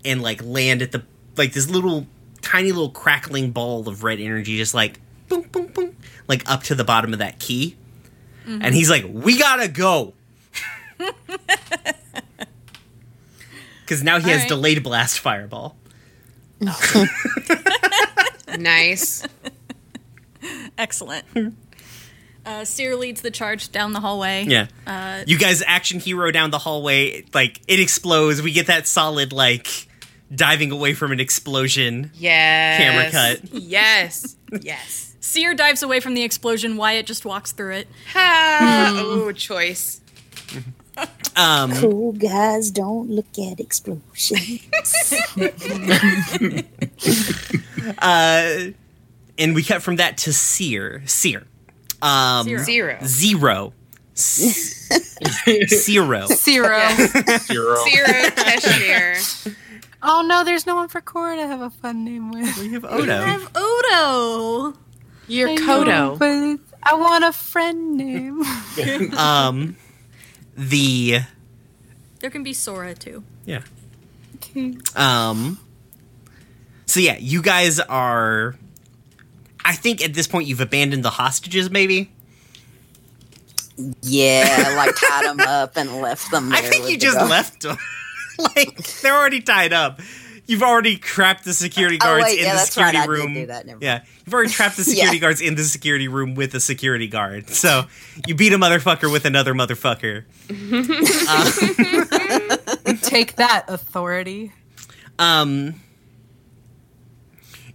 and like land at the like this little tiny little crackling ball of red energy just like boom boom boom like up to the bottom of that key mm-hmm. and he's like we gotta go [LAUGHS] because now he has Alright. delayed blast fireball [LAUGHS] Nice. [LAUGHS] Excellent. Uh, Seer leads the charge down the hallway. yeah Uh, you guys action hero down the hallway like it explodes we get that solid like diving away from an explosion Yes. Camera cut. Yes. [LAUGHS] Yes. Seer dives away from the explosion. Wyatt just walks through it. Ha! [LAUGHS] Oh, choice. um Cool guys don't look at explosions. uh and we cut from that to sear sear um Zero. Zero. zero S- [LAUGHS] zero Zero. Zero. Zero Teshmir. Oh no, there's no one for Cora to have a fun name with. we have Otto. We have Otto. You're I Kodo. but I want a friend name. [LAUGHS] um the There can be Sora too. yeah Okay. um so yeah you guys are I think at this point you've abandoned the hostages. Maybe Yeah, like tied them up and left them. I think you the just dog. left them. [LAUGHS] like they're already tied up. You've already trapped the security Oh, guards wait, in yeah, the that's right, security I did room. do that, yeah, you've already trapped the [LAUGHS] security Yeah. guards in the security room with a security guard. So you beat a motherfucker with another motherfucker. [LAUGHS] Take that, authority. um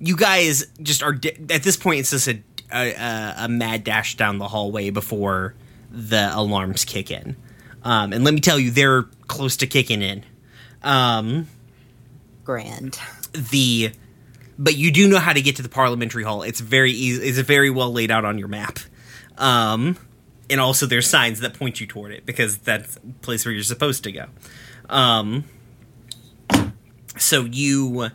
you guys just are at this point it's just a, a a- a mad dash down the hallway before the alarms kick in. Um and let me tell you they're close to kicking in. Um grand. the but you do know how to get to the parliamentary hall. It's very easy it's very well laid out on your map. Um and also there's signs that point you toward it because that's the place where you're supposed to go. Um so you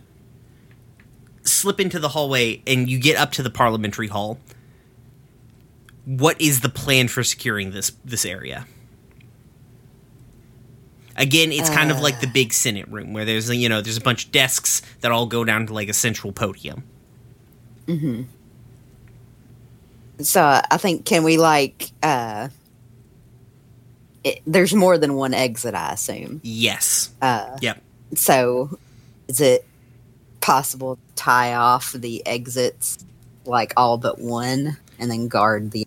slip into the hallway and you get up to the parliamentary hall what is the plan for securing this this area Again, it's kind of like the big Senate room where there's you know there's a bunch of desks that all go down to like a central podium. Hmm. So I think can we like uh it, there's more than one exit, I assume. Yes. Uh Yep. so is it possible tie off the exits like all but one and then guard the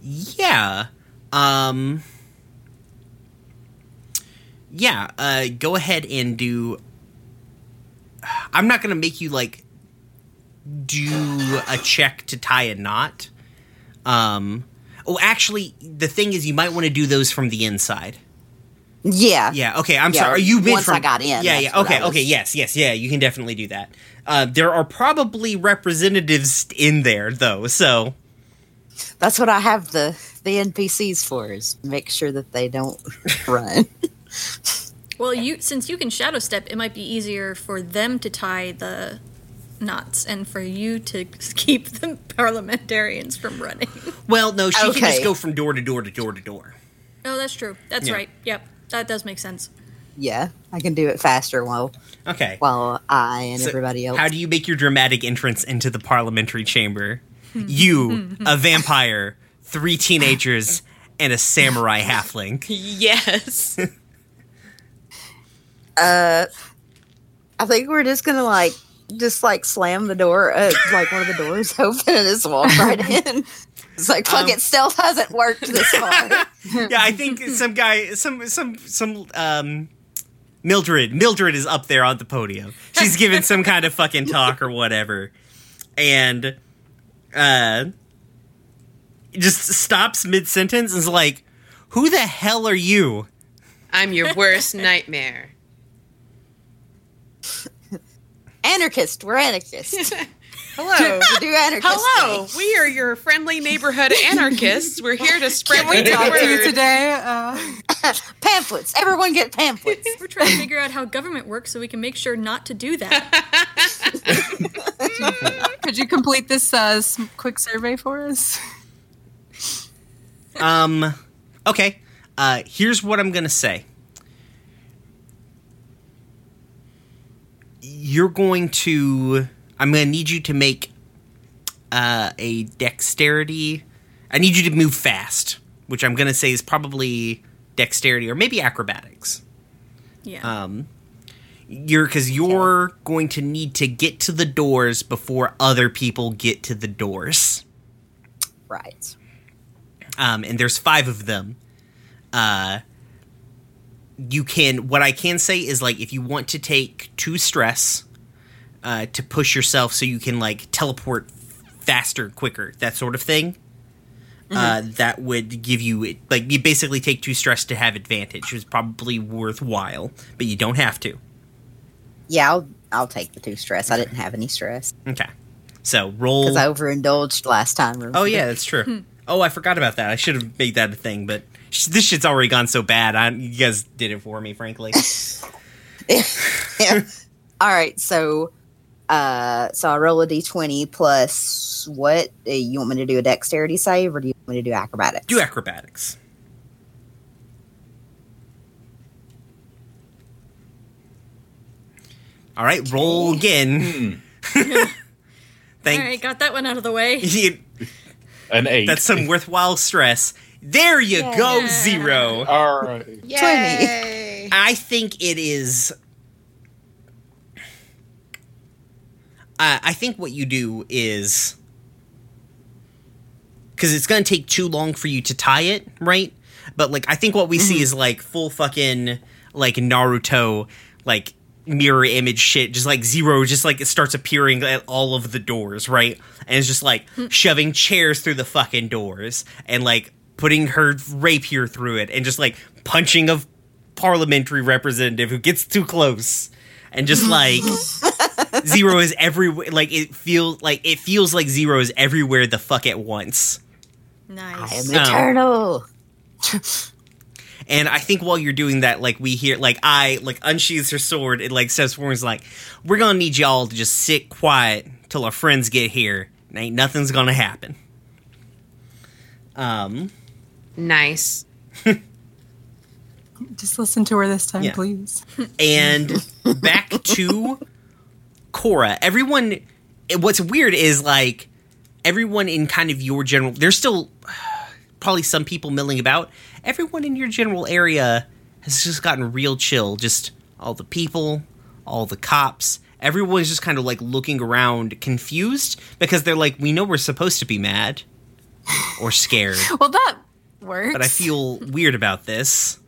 Yeah. Um. Yeah. Uh. Go ahead and do. I'm not gonna make you like do a check to tie a knot. Um. Oh, actually, the thing is, you might want to do those from the inside. Yeah. Yeah. Okay. I'm Yeah, sorry. You've been once from. I got in, Yeah. Yeah. Okay. Okay. Yes. Yes. Yeah. You can definitely do that. Uh, there are probably representatives in there though, so That's what I have the the NPCs for is make sure that they don't [LAUGHS] run. Well, you since you can shadow step, it might be easier for them to tie the knots and for you to [LAUGHS] keep the parliamentarians from running. well, no, she can just go from door to door to door to door. oh, that's true. That's Yeah. right. Yep, that does make sense. yeah, I can do it faster while Okay. while I and So, everybody else. How do you make your dramatic entrance into the parliamentary chamber? you, a vampire, three teenagers, and a samurai halfling. [LAUGHS] Yes. [LAUGHS] Uh, I think we're just gonna like just like slam the door, uh, like one of the doors [LAUGHS] open and just walk right in. It's like fuck Um, it, stealth hasn't worked this [LAUGHS] far. yeah, I think some guy, some some some um, Mildred, Mildred is up there on the podium. She's giving some kind of fucking talk or whatever, and uh, just stops mid sentence and is like, "Who the hell are you?" I'm your worst nightmare. [LAUGHS] Anarchist, we're anarchists. [LAUGHS] Hello. [LAUGHS] We do anarchist. Hello. things. We are your friendly neighborhood [LAUGHS] anarchists. We're here to spread Can we the talk to you word. today? Uh, [LAUGHS] pamphlets. Everyone get pamphlets. We're trying to figure out how government works so we can make sure not to do that. could you complete this uh, quick survey for us? Um, okay. Uh, here's what I'm gonna say. You're going to. I'm gonna need you to make uh, a dexterity. I need you to move fast, which I'm gonna say is probably dexterity or maybe acrobatics. Yeah. Um, you're because you're going to need to get to the doors before other people get to the doors. Right. um, and there's five of them. Uh, you can. What I can say is like if you want to take two stress uh, to push yourself, so you can like teleport faster, quicker, that sort of thing. Uh, that would give you like you basically take two stress to have advantage. Which is probably worthwhile, but you don't have to. Yeah, I'll I'll take the two stress. I didn't have any stress Okay, so roll. because I overindulged last time. Oh yeah, that's true. oh, I forgot about that. I should have made that a thing, but sh- this shit's already gone so bad. I, you guys did it for me, frankly. [LAUGHS] [LAUGHS] yeah. All right, so uh so I roll a d20 plus what? Uh, you want me to do a dexterity save or do you want me to do acrobatics? Do acrobatics. All right, roll again. [LAUGHS] Thank All right, got that one out of the way. [LAUGHS] An eight. That's some worthwhile stress. There you go, zero. all right. Yay! I think it is. Uh, I think what you do is because it's gonna take too long for you to tie it, right? But like, I think what we see is like full fucking like Naruto, like mirror image shit. Just like zero, just like it starts appearing at all of the doors, right? And it's just like shoving chairs through the fucking doors and like putting her rapier through it and just like punching a parliamentary representative who gets too close and just [LAUGHS] like zero is everywhere like it feels like it feels like zero is everywhere the fuck at once Nice. I Nice. am eternal. [LAUGHS] and i think while you're doing that like we hear like i like unsheathes her sword and like says forward is like we're gonna need y'all to just sit quiet till our friends get here and ain't nothing's gonna happen um Nice. Just listen to her this time, Yeah. please. and back to [LAUGHS] Cora. Everyone, what's weird is like everyone in kind of your general. There's still [SIGHS] probably some people milling about. Everyone in your general area has just gotten real chill. Just all the people, all the cops. Everyone's just kind of like looking around, confused because they're like, we know we're supposed to be mad or scared, [LAUGHS] Well, that works. but I feel weird about this.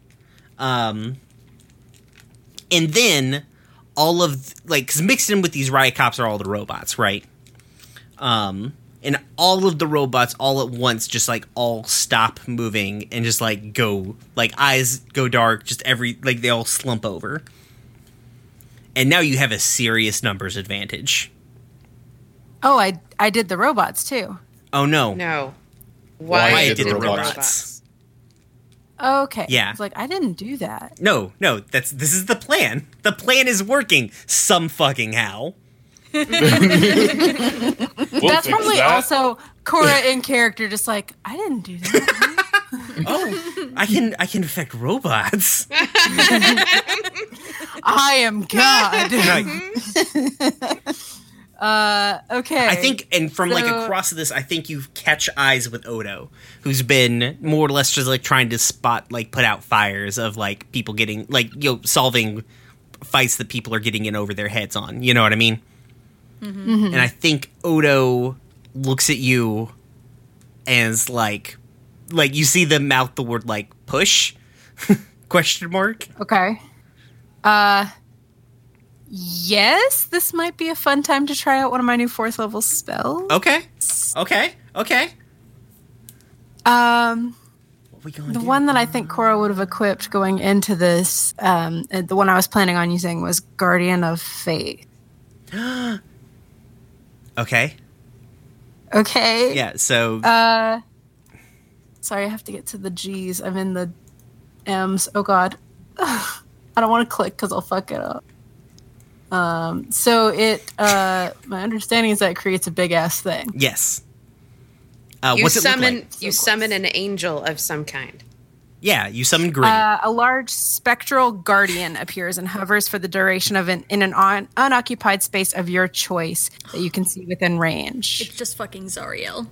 Um, and then all of like because mixed in with these riot cops are all the robots, right? Um, and all of the robots all at once just like all stop moving and just like go like eyes go dark, just every like they all slump over. And now you have a serious numbers advantage. Oh, I I did the robots too. Oh no. No. Why Why did did the the robots? robots? Oh, okay. Yeah. It's like I didn't do that. No, no, that's this is the plan. The plan is working some fucking how. [LAUGHS] We'll That's probably that. also Cora in character, just like I didn't do that. [LAUGHS] Oh, I can I can affect robots. [LAUGHS] I am God. Like, Uh, okay. I think, and from like across this, I think you catch eyes with Otto, who's been more or less just like trying to spot, like, put out fires of like people getting, like, you know, solving fights that people are getting in over their heads on. You know what I mean? And I think Otto looks at you and is like, like you see them mouth the word like push [LAUGHS] question mark. Okay. Uh yes, this might be a fun time to try out one of my new fourth level spells. Okay, okay, okay. Um What we going the one that I think Cora would have equipped going into this, um uh, the one I was planning on using was Guardian of Faith. [GASPS] Okay, Okay. yeah. So Uh sorry, I have to get to the G's. I'm in the M's. Oh god. [LAUGHS] I don't want to click because I'll fuck it up. Um, so it uh my understanding is that it creates a big ass thing. yes. Uh, You what's it look summon like? you summon an angel of some kind. Yeah, you summon green. Uh, a large spectral guardian appears and hovers for the duration of an in an un, unoccupied space of your choice that you can see within range. It's just fucking Zariel.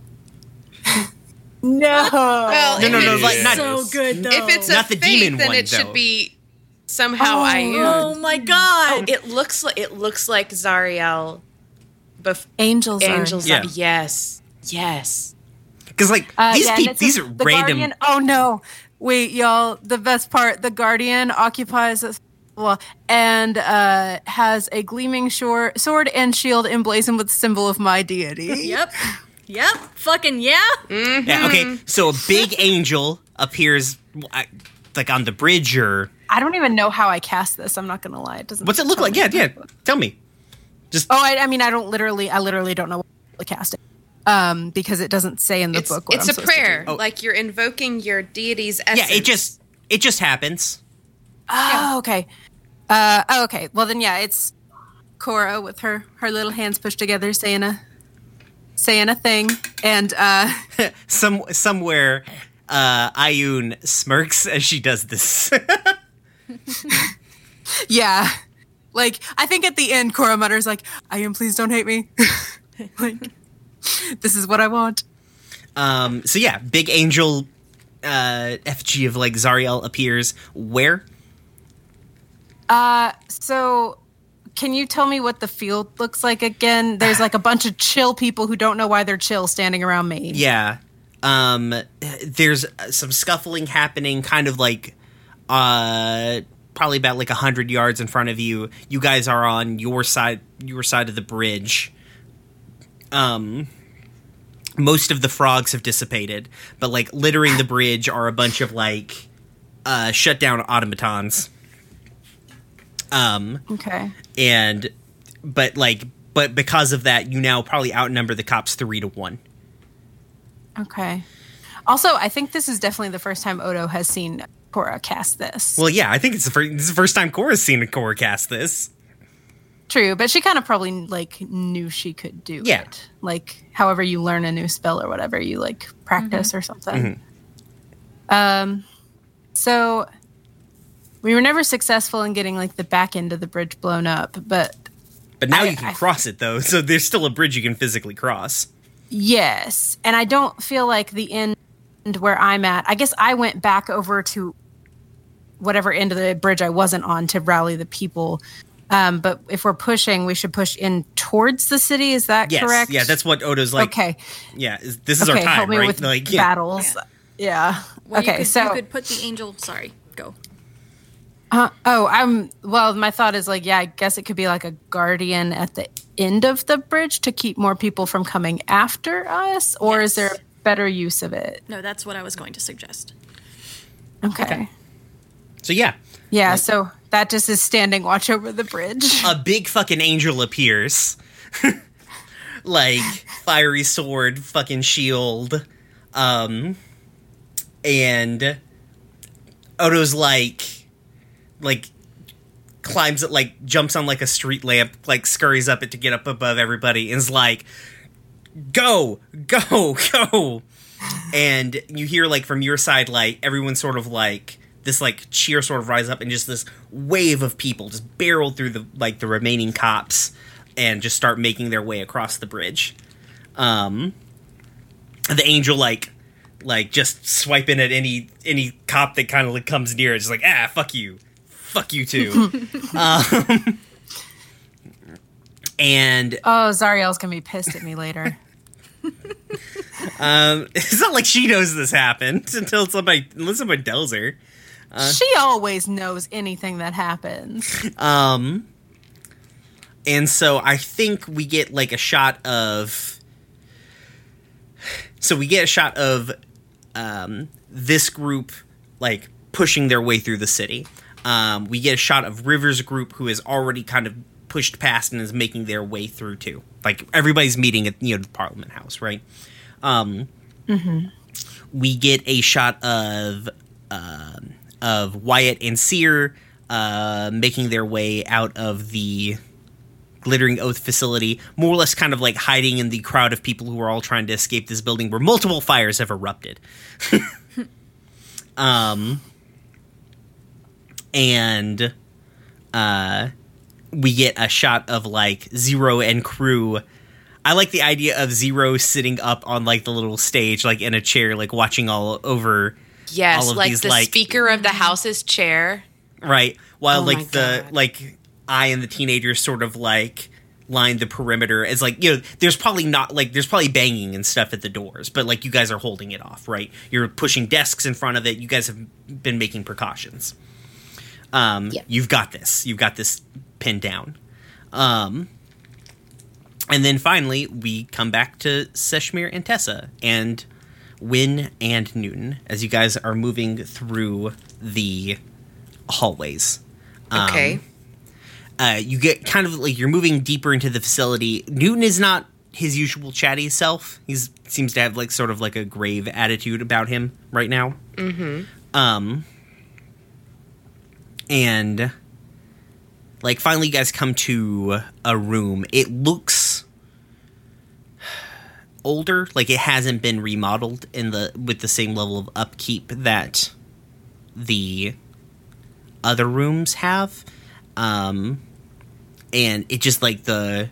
[LAUGHS] No. Well, no, no, if no, it's- like not So good though. If it's a Not the fake, demon then one, it though. should be somehow Oh. Ayun. oh my god. It looks like it looks like Zariel. Bef- angels. are- angels. Yeah. Yes. Yes. because like Uh, these yeah, people, these says are the random. Guardian, oh no! Wait, y'all. The best part: the guardian occupies a well, and uh, has a gleaming shore, sword and shield emblazoned with the symbol of my deity. [LAUGHS] Yep. Yep. Fucking yeah. Yeah, okay. So a big [LAUGHS] angel appears, uh, like on the bridge, or I don't even know how I cast this. I'm not gonna lie. It doesn't. what's it look like? me. Yeah, yeah. Tell me. Just. Oh, I, I mean, I don't literally. I literally don't know what to cast it. Um, because it doesn't say in the It's, book. What it's I'm a supposed to prayer. Oh. Like you're invoking your deity's Yeah, it just it just happens. Oh, okay. Uh, oh, okay. Well, then, yeah, it's Cora with her her little hands pushed together, saying a saying a thing, and uh, [LAUGHS] Some somewhere, uh, Ayun smirks as she does this. [LAUGHS] [LAUGHS] yeah, like I think at the end, Cora mutters like, "I am, please don't hate me." [LAUGHS] like, this is what I want. Um, so yeah, big angel uh, effigy of like Zariel appears. Where? Uh, so can you tell me what the field looks like again? There's like a bunch of chill people who don't know why they're chill standing around me. Yeah. Um, there's uh, some scuffling happening, kind of like uh, probably about like a hundred yards in front of you. You guys are on your side, your side of the bridge. Um, most of the frogs have dissipated, but like littering the bridge are a bunch of like uh, shut down automatons. Um, Okay. and but like but because of that, you now probably outnumber the cops three to one. Okay. Also, I think this is definitely the first time Otto has seen Cora cast this. Well, yeah, I think it's the first, it's the first time Cora's seen a Cora cast this. True, but she kind of probably like knew she could do Yeah. it. Like however you learn a new spell or whatever you like practice or something. Um so we were never successful in getting like the back end of the bridge blown up, but But now I- you can I- cross it though, so there's still a bridge you can physically cross. yes. And I don't feel like the end where I'm at. I guess I went back over to whatever end of the bridge I wasn't on to rally the people. Um, but if we're pushing, we should push in towards the city. Is that Yes, correct? yeah, that's what Otto's like. okay. Yeah, this is okay, our time, help me right? with like, yeah. battles. Yeah. Well, okay, you could, so you could put the angel. Sorry, go. uh, oh, I'm well. My thought is like, yeah, I guess it could be like a guardian at the end of the bridge to keep more people from coming after us, or is there a better use of it? No, that's what I was going to suggest. Okay. So yeah, Yeah. So that just is standing watch over the bridge. a big fucking angel appears. [LAUGHS] like fiery sword, fucking shield. Um and Otto's like like climbs it like jumps on like a street lamp, like scurries up it to get up above everybody and is like go, go, [LAUGHS] go. And you hear like from your side like everyone sort of like this like cheer sort of rise up and just this wave of people just barrel through the like the remaining cops and just start making their way across the bridge. Um the angel like like just swiping at any any cop that kind of like comes near It's just like ah fuck you, fuck you too. [LAUGHS] um, and oh, Zariel's gonna be pissed at me later. [LAUGHS] [LAUGHS] um, it's not like she knows this happened until somebody unless somebody tells her. She always knows anything that happens. Um, and so I think we get like a shot of. So we get a shot of um, this group like pushing their way through the city. Um, we get a shot of Rivers' group who is already kind of pushed past and is making their way through too. Like everybody's meeting at you know the Parliament House, right? Um, We get a shot of um of Wyatt and Seer uh, making their way out of the glittering oath facility, more or less kind of like hiding in the crowd of people who are all trying to escape this building where multiple fires have erupted. [LAUGHS] um, and uh, we get a shot of like Zero and crew. I like the idea of Zero sitting up on like the little stage, like in a chair, like watching all over Yes, like these, the like- speaker of the house's chair. right while Oh like the God. like i and the teenagers sort of like line the perimeter as like you know there's probably not like there's probably banging and stuff at the doors but like you guys are holding it off right you're pushing desks in front of it you guys have been making precautions um Yeah. you've got this you've got this pinned down um and then finally we come back to seshmir and tessa and Win and Newton as you guys are moving through the hallways. Um, Okay. uh, you get kind of like you're moving deeper into the facility. Newton is not his usual chatty self. He seems to have like sort of like a grave attitude about him right now. Mm-hmm. Um, and like finally, you guys come to a room. It looks older, like it hasn't been remodeled in the with the same level of upkeep that the other rooms have. Um, and it just like the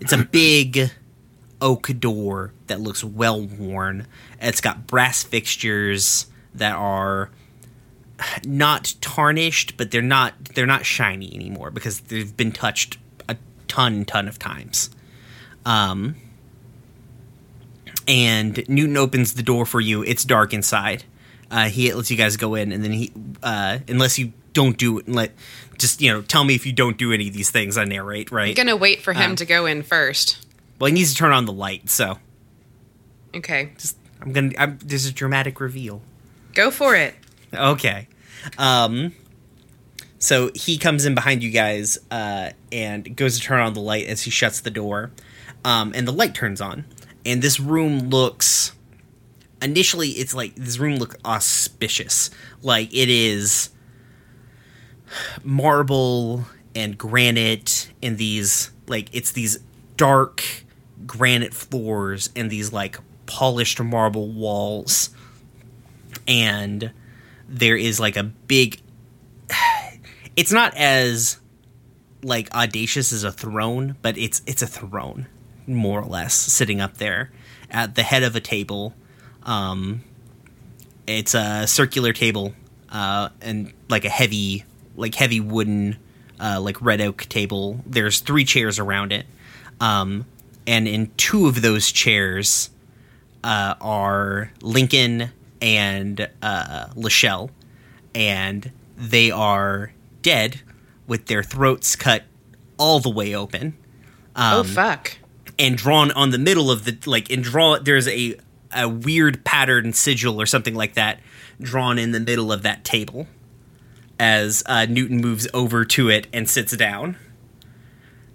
it's a [CLEARS THROAT] big oak door that looks well worn. It's got brass fixtures that are not tarnished, but they're not they're not shiny anymore because they've been touched a ton ton of times. Um, and Newton opens the door for you. It's dark inside. Uh, he lets you guys go in, and then he, uh, unless you don't do it, let just you know, tell me if you don't do any of these things. I narrate, right? I'm gonna wait for him Um, to go in first. well, he needs to turn on the light, so Okay, just I'm gonna. I'm, there's a dramatic reveal. go for it. Okay. Um so he comes in behind you guys uh and goes to turn on the light as he shuts the door. Um and the light turns on. And this room looks initially it's like this room look auspicious. Like it is marble and granite and these like it's these dark granite floors and these like polished marble walls and there is like a big [SIGHS] it's not as like audacious as a throne but it's it's a throne more or less sitting up there at the head of a table. Um it's a circular table uh and like a heavy like heavy wooden uh like red oak table. There's three chairs around it. Um and in two of those chairs uh, are Lincoln and uh, Lachelle, and they are dead with their throats cut all the way open. Oh Um, fuck. And drawn on the middle of the like and draw. There's a a weird pattern sigil or something like that drawn in the middle of that table as uh, Newton moves over to it and sits down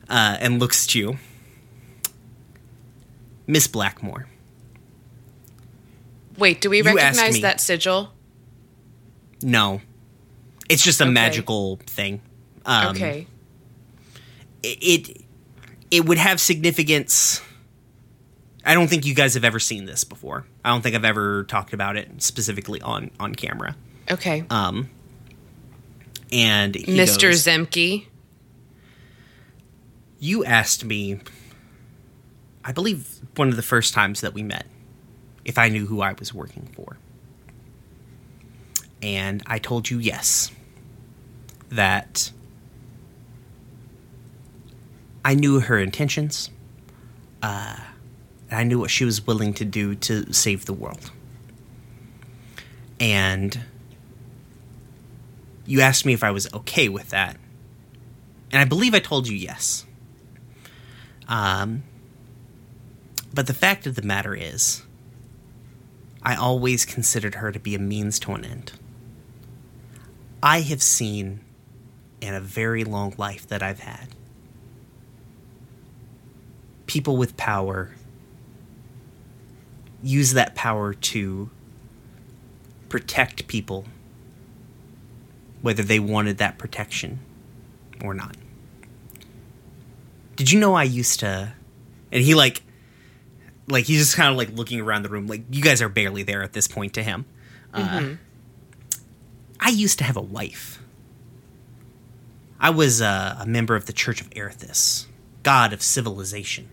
uh, and looks at you, Miss Blackmore. Wait, do we recognize that sigil? No, it's just a Okay. magical thing. Um, okay. it, it it would have significance. I don't think you guys have ever seen this before. I don't think I've ever talked about it specifically on on camera. Okay. Um, and Mr. goes, Zemke. you asked me, I believe one of the first times that we met, if I knew who I was working for. And I told you yes. That I knew her intentions. Uh, I knew what she was willing to do to save the world. And you asked me if I was okay with that. And I believe I told you yes. Um, but the fact of the matter is, I always considered her to be a means to an end. I have seen in a very long life that I've had people with power use that power to protect people, whether they wanted that protection or not. Did you know I used to? And he like, like he's just kind of like looking around the room. Like you guys are barely there at this point to him. Uh, I used to have a wife. I was uh, a member of the Church of Erithus, god of civilization.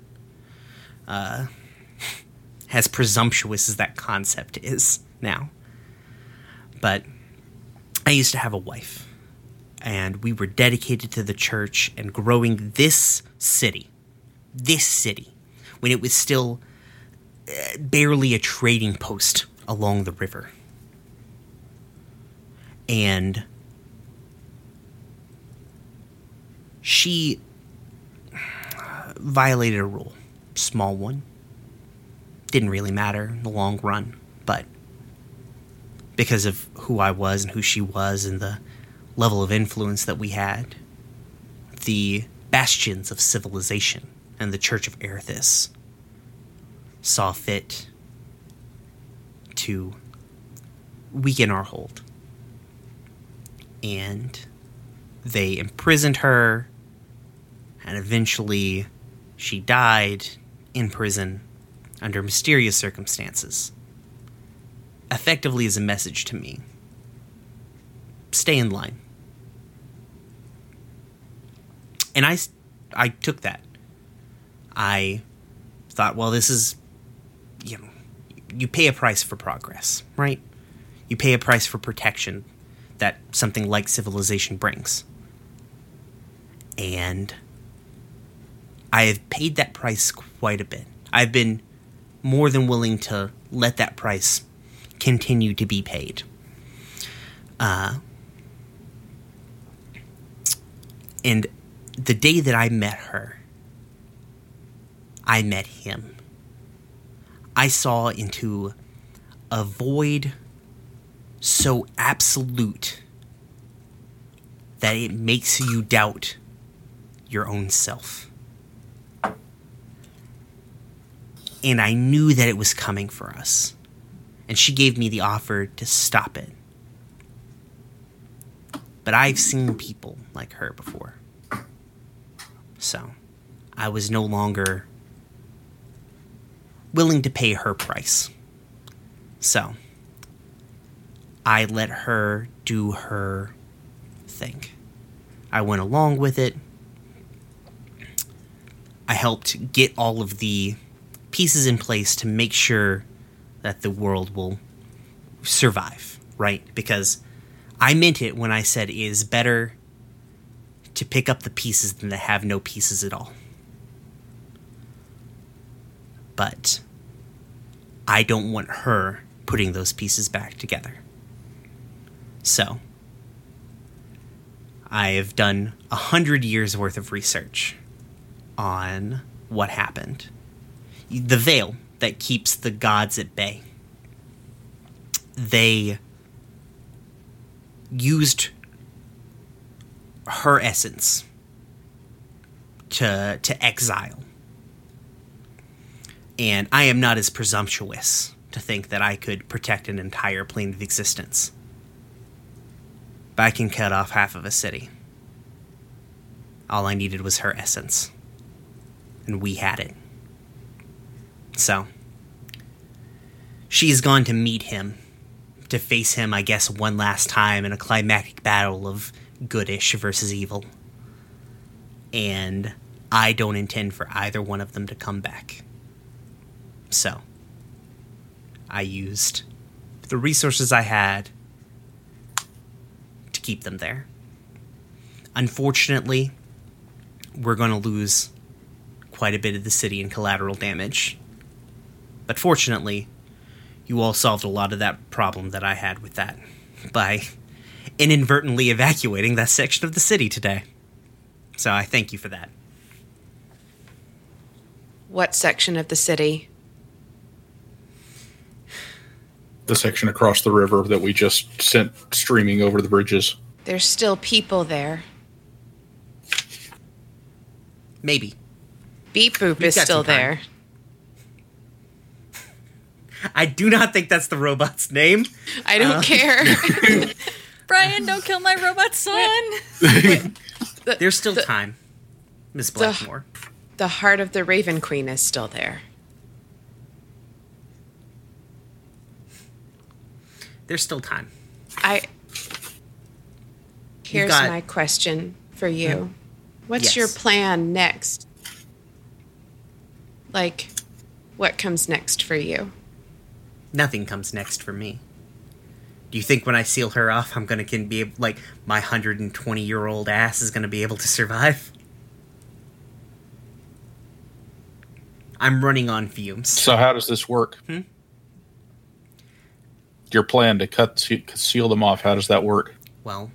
Uh, [LAUGHS] as presumptuous as that concept is now. But I used to have a wife, and we were dedicated to the church and growing this city, this city, when it was still uh, barely a trading post along the river. And she violated a rule, small one. Didn't really matter in the long run, but because of who I was and who she was and the level of influence that we had, the bastions of civilization and the Church of Erithus saw fit to weaken our hold. And they imprisoned her, and eventually she died in prison under mysterious circumstances. Effectively, as a message to me stay in line. And i i took that. I thought, well, this is, you know, you pay a price for progress, right? You pay a price for protection that something like civilization brings. And I have paid that price quite a bit. I've been more than willing to let that price continue to be paid. Uh, and the day that I met her, I met him. I saw into a void so absolute that it makes you doubt your own self. And I knew that it was coming for us. And she gave me the offer to stop it. But I've seen people like her before. So I was no longer willing to pay her price. So I let her do her thing. I went along with it. I helped get all of the pieces in place to make sure that the world will survive, right? Because I meant it when I said it is better to pick up the pieces than to have no pieces at all. But I don't want her putting those pieces back together. So, I have done a hundred years worth of research on what happened. The veil that keeps the gods at bay. They used her essence to to exile. And I am not as presumptuous to think that I could protect an entire plane of existence. But I can cut off half of a city. All I needed was her essence. And we had it. So, she's gone to meet him, to face him, I guess, one last time in a climactic battle of goodish versus evil. And I don't intend for either one of them to come back. So, I used the resources I had to keep them there. Unfortunately, we're going to lose quite a bit of the city in collateral damage. But fortunately, you all solved a lot of that problem that I had with that by inadvertently evacuating that section of the city today. So I thank you for that. What section of the city? The section across the river that we just sent streaming over the bridges. There's still people there. Maybe. Beep Boop We've is still some time. there. I do not think that's the robot's name. I don't uh, care. [LAUGHS] Brian, don't kill my robot son. [LAUGHS] There's still time, Miss Blackmore. the heart of the Raven Queen is still there. There's still time. I. Here's got- my question for you. What's Yes. your plan next? Like, what comes next for you? Nothing comes next for me. Do you think when I seal her off, I'm gonna can be like my 120 year old ass is gonna be able to survive? I'm running on fumes. So how does this work? Hmm? Your plan to cut se- seal them off. How does that work? Well,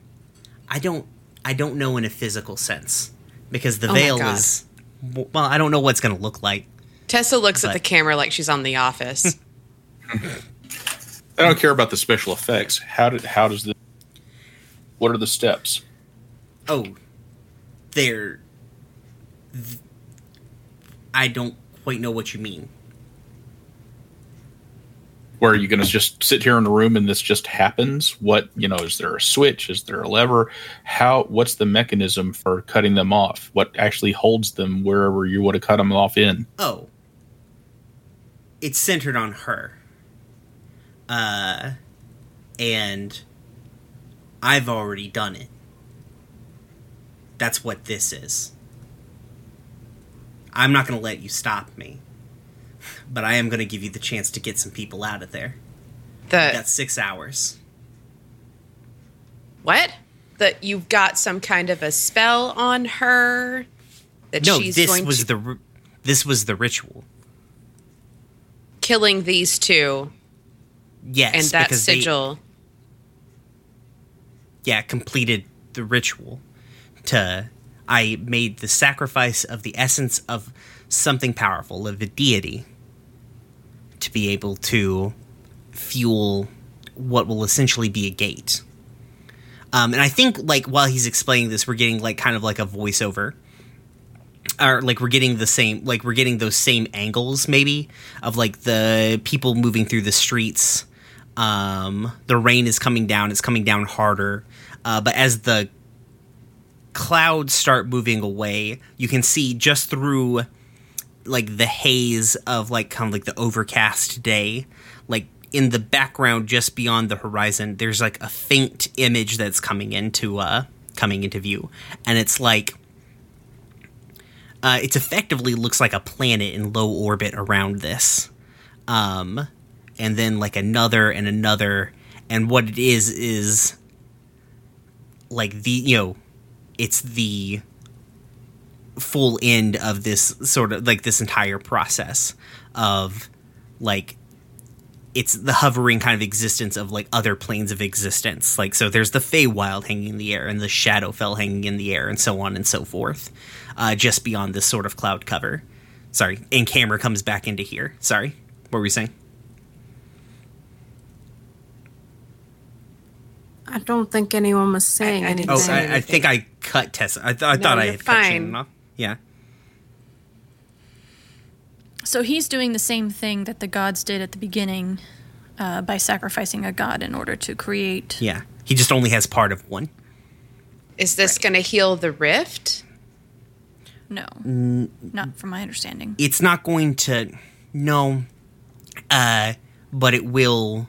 I don't I don't know in a physical sense because the Oh veil is well, I don't know what's gonna look like. Tessa looks at the camera like she's on The Office. I don't care about the special effects. How did how does the what are the steps? Oh, they're. th- I don't quite know what you mean. Where are you going to just sit here in a room and this just happens? What you know? Is there a switch? Is there a lever? How? What's the mechanism for cutting them off? What actually holds them wherever you would have cut them off in? Oh. It's centered on her. Uh and I've already done it. That's what this is. I'm not going to let you stop me. but I am going to give you the chance to get some people out of there. The That's six hours. what? That you've got some kind of a spell on her. That No, she's this going was to the this was the ritual. killing these two Yes, and that because they- sigil. yeah, completed the ritual. To I made the sacrifice of the essence of something powerful, of a deity, to be able to fuel what will essentially be a gate. Um, and I think like while he's explaining this, we're getting like kind of like a voiceover. Or like we're getting the same like we're getting those same angles maybe of like the people moving through the streets. Um, the rain is coming down, it's coming down harder. Uh, but as the clouds start moving away, you can see just through like the haze of like kind of like the overcast day, like in the background just beyond the horizon, there's like a faint image that's coming into uh coming into view. And it's like uh it's effectively looks like a planet in low orbit around this. Um and then like another and another. And what it is is like the you know it's the full end of this sort of like this entire process of like it's the hovering kind of existence of like other planes of existence. Like so there's the Feywild hanging in the air and the Shadowfell hanging in the air and so on and so forth uh, just beyond this sort of cloud cover. Sorry and camera comes back into here. Sorry what were you saying I don't think anyone was saying I- I anything. oh say I, I think I cut Tessa I, th- I thought I you're had cut fine. Shannon off yeah So he's doing the same thing that the gods did at the beginning uh, by sacrificing a god in order to create. yeah he just only has part of one Is this going to heal the rift? No, not from my understanding. it's not going to no uh but it will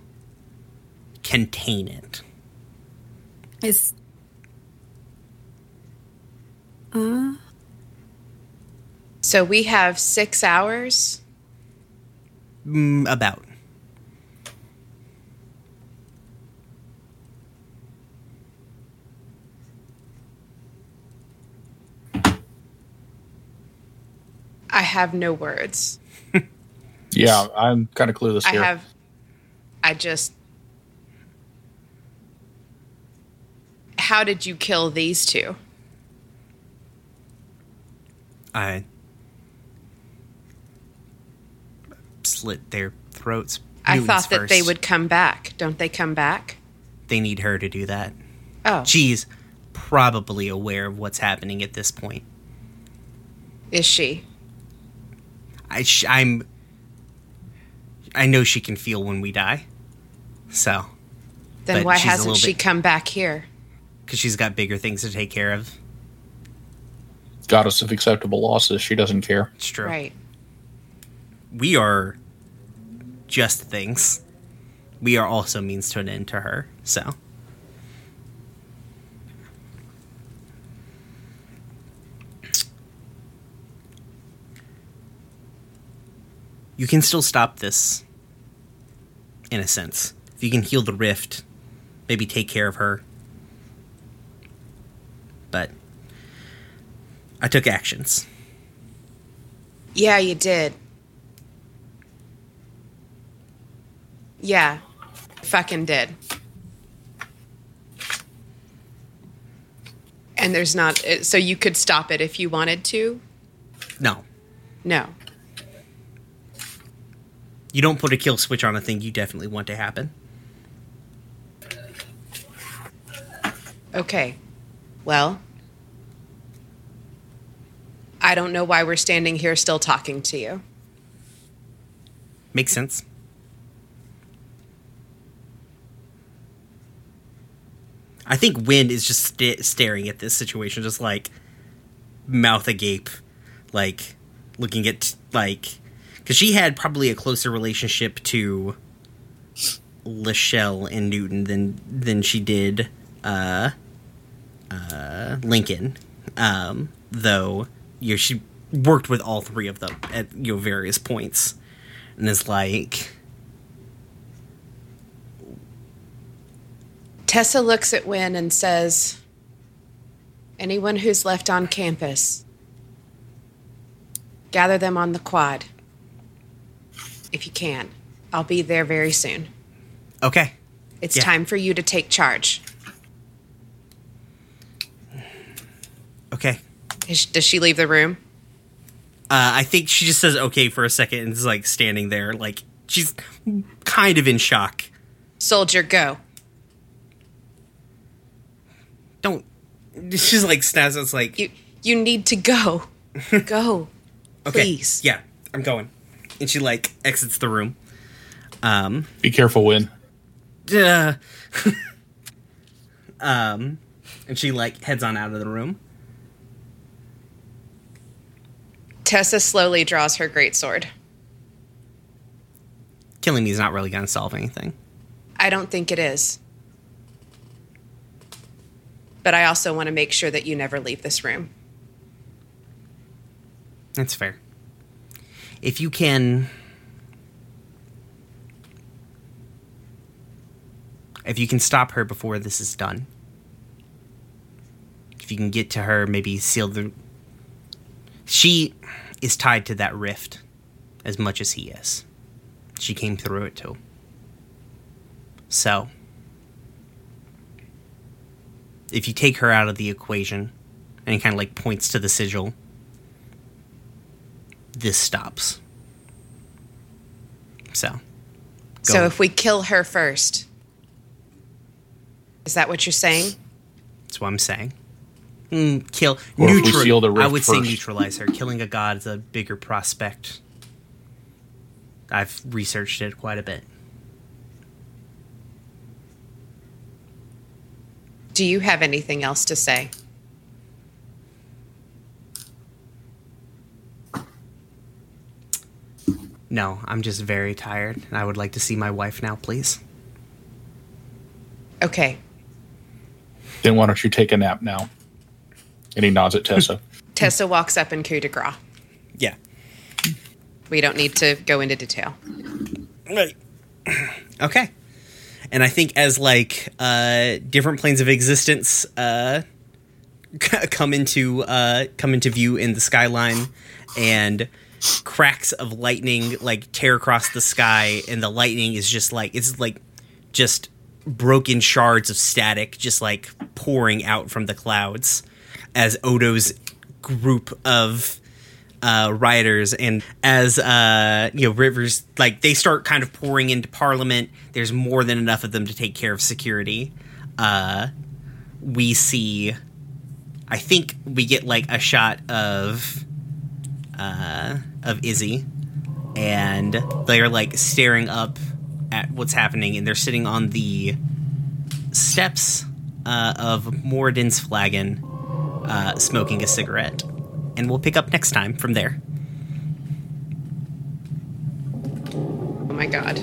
contain it Is So we have six hours. mm, about I have no words. [LAUGHS] Yeah, I'm kind of clueless I here. have. I just. How did you kill these two? i slit their throats I thought that they would come back. Don't they come back? they need her to do that Oh, she's probably aware of what's happening at this point is she? I sh- i'm i know she can feel when we die so Then why hasn't she bit- come back here? Because she's got bigger things to take care of Goddess of acceptable losses. She doesn't care. it's true Right. we are just things. We are also means to an end to her. So you can still stop this in a sense. If you can heal the rift, maybe take care of her. But I took actions. Yeah, you did. Yeah, fucking did. And there's not, uh, so you could stop it if you wanted to? No. No. You don't put a kill switch on a thing you definitely want to happen. Okay. Well, I don't know why we're standing here still talking to you. Makes sense. I think Wynn is just sta staring at this situation, just like mouth agape, like looking at like because she had probably a closer relationship to Lachelle and Newton than than she did uh, uh, Lincoln. Um, though you know, she worked with all three of them at you know various points. and is like, Tessa looks at Wynn and says, Anyone who's left on campus, gather them on the quad. If you can. I'll be there very soon. "Okay, It's Yeah. time for you to take charge. Okay." Is- Does she leave the room? Uh, I think she just says okay for a second and is like standing there, like she's kind of in shock. Soldier, go. Don't. [LAUGHS] She's like snaps. It's like You you need to go. [LAUGHS] Go. okay, please. yeah, I'm going, and she like exits the room. Um, Be careful, Wynn. duh. [LAUGHS] um, and she like heads on out of the room. Tessa slowly draws her greatsword. Killing me is not really going to solve anything. I don't think it is. But I also want to make sure that you never leave this room. That's fair. If you can. If you can stop her before this is done. If you can get to her, maybe seal the. She is tied to that rift as much as he is. She came through it too. So. If you take her out of the equation, and kind of like points to the sigil, this stops. So, So Go. if we kill her first, is that what you're saying? that's what I'm saying. Mm, kill Or neutral. seal the I rift would say first. neutralize her. Killing a god is a bigger prospect. I've researched it quite a bit. Do you have anything else to say? No, I'm just very tired, and I would like to see my wife now, please. Okay. Then why don't you take a nap now? And he nods at Tessa. [LAUGHS] Tessa walks up in coup de grace. Yeah. We don't need to go into detail. Right. [CLEARS THROAT] okay. And I think as like uh different planes of existence uh [LAUGHS] come into uh come into view in the skyline and cracks of lightning like tear across the sky and the lightning is just like it's like just broken shards of static just like pouring out from the clouds as Otto's group of uh, rioters and as uh, you know rivers like they start kind of pouring into parliament there's more than enough of them to take care of security. Uh, we see i think we get like a shot of uh, of izzy and they're like staring up at what's happening and they're sitting on the steps uh, of Moradin's flagon uh, smoking a cigarette and we'll pick up next time from there. Oh my god.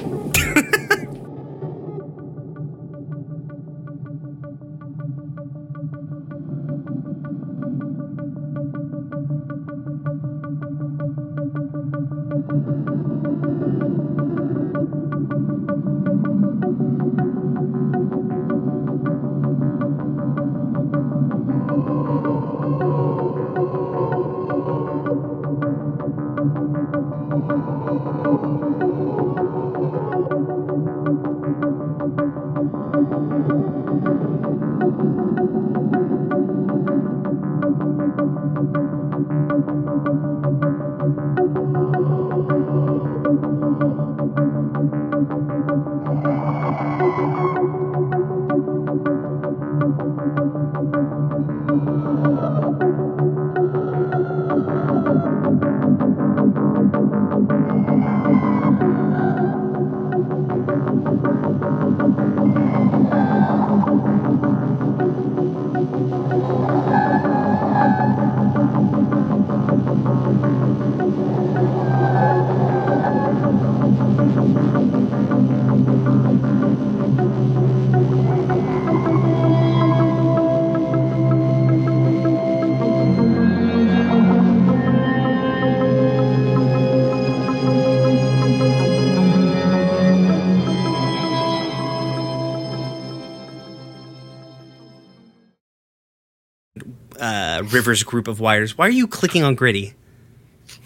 River's group of wires. Why are you clicking on Gritty?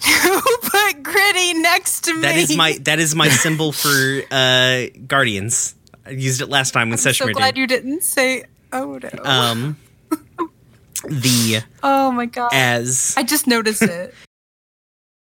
[LAUGHS] Who put Gritty next to me? That is my that is my [LAUGHS] symbol for uh, Guardians. I used it last time when I'm so glad did. you didn't say Otto. um, [LAUGHS] the oh my god. as I just noticed it.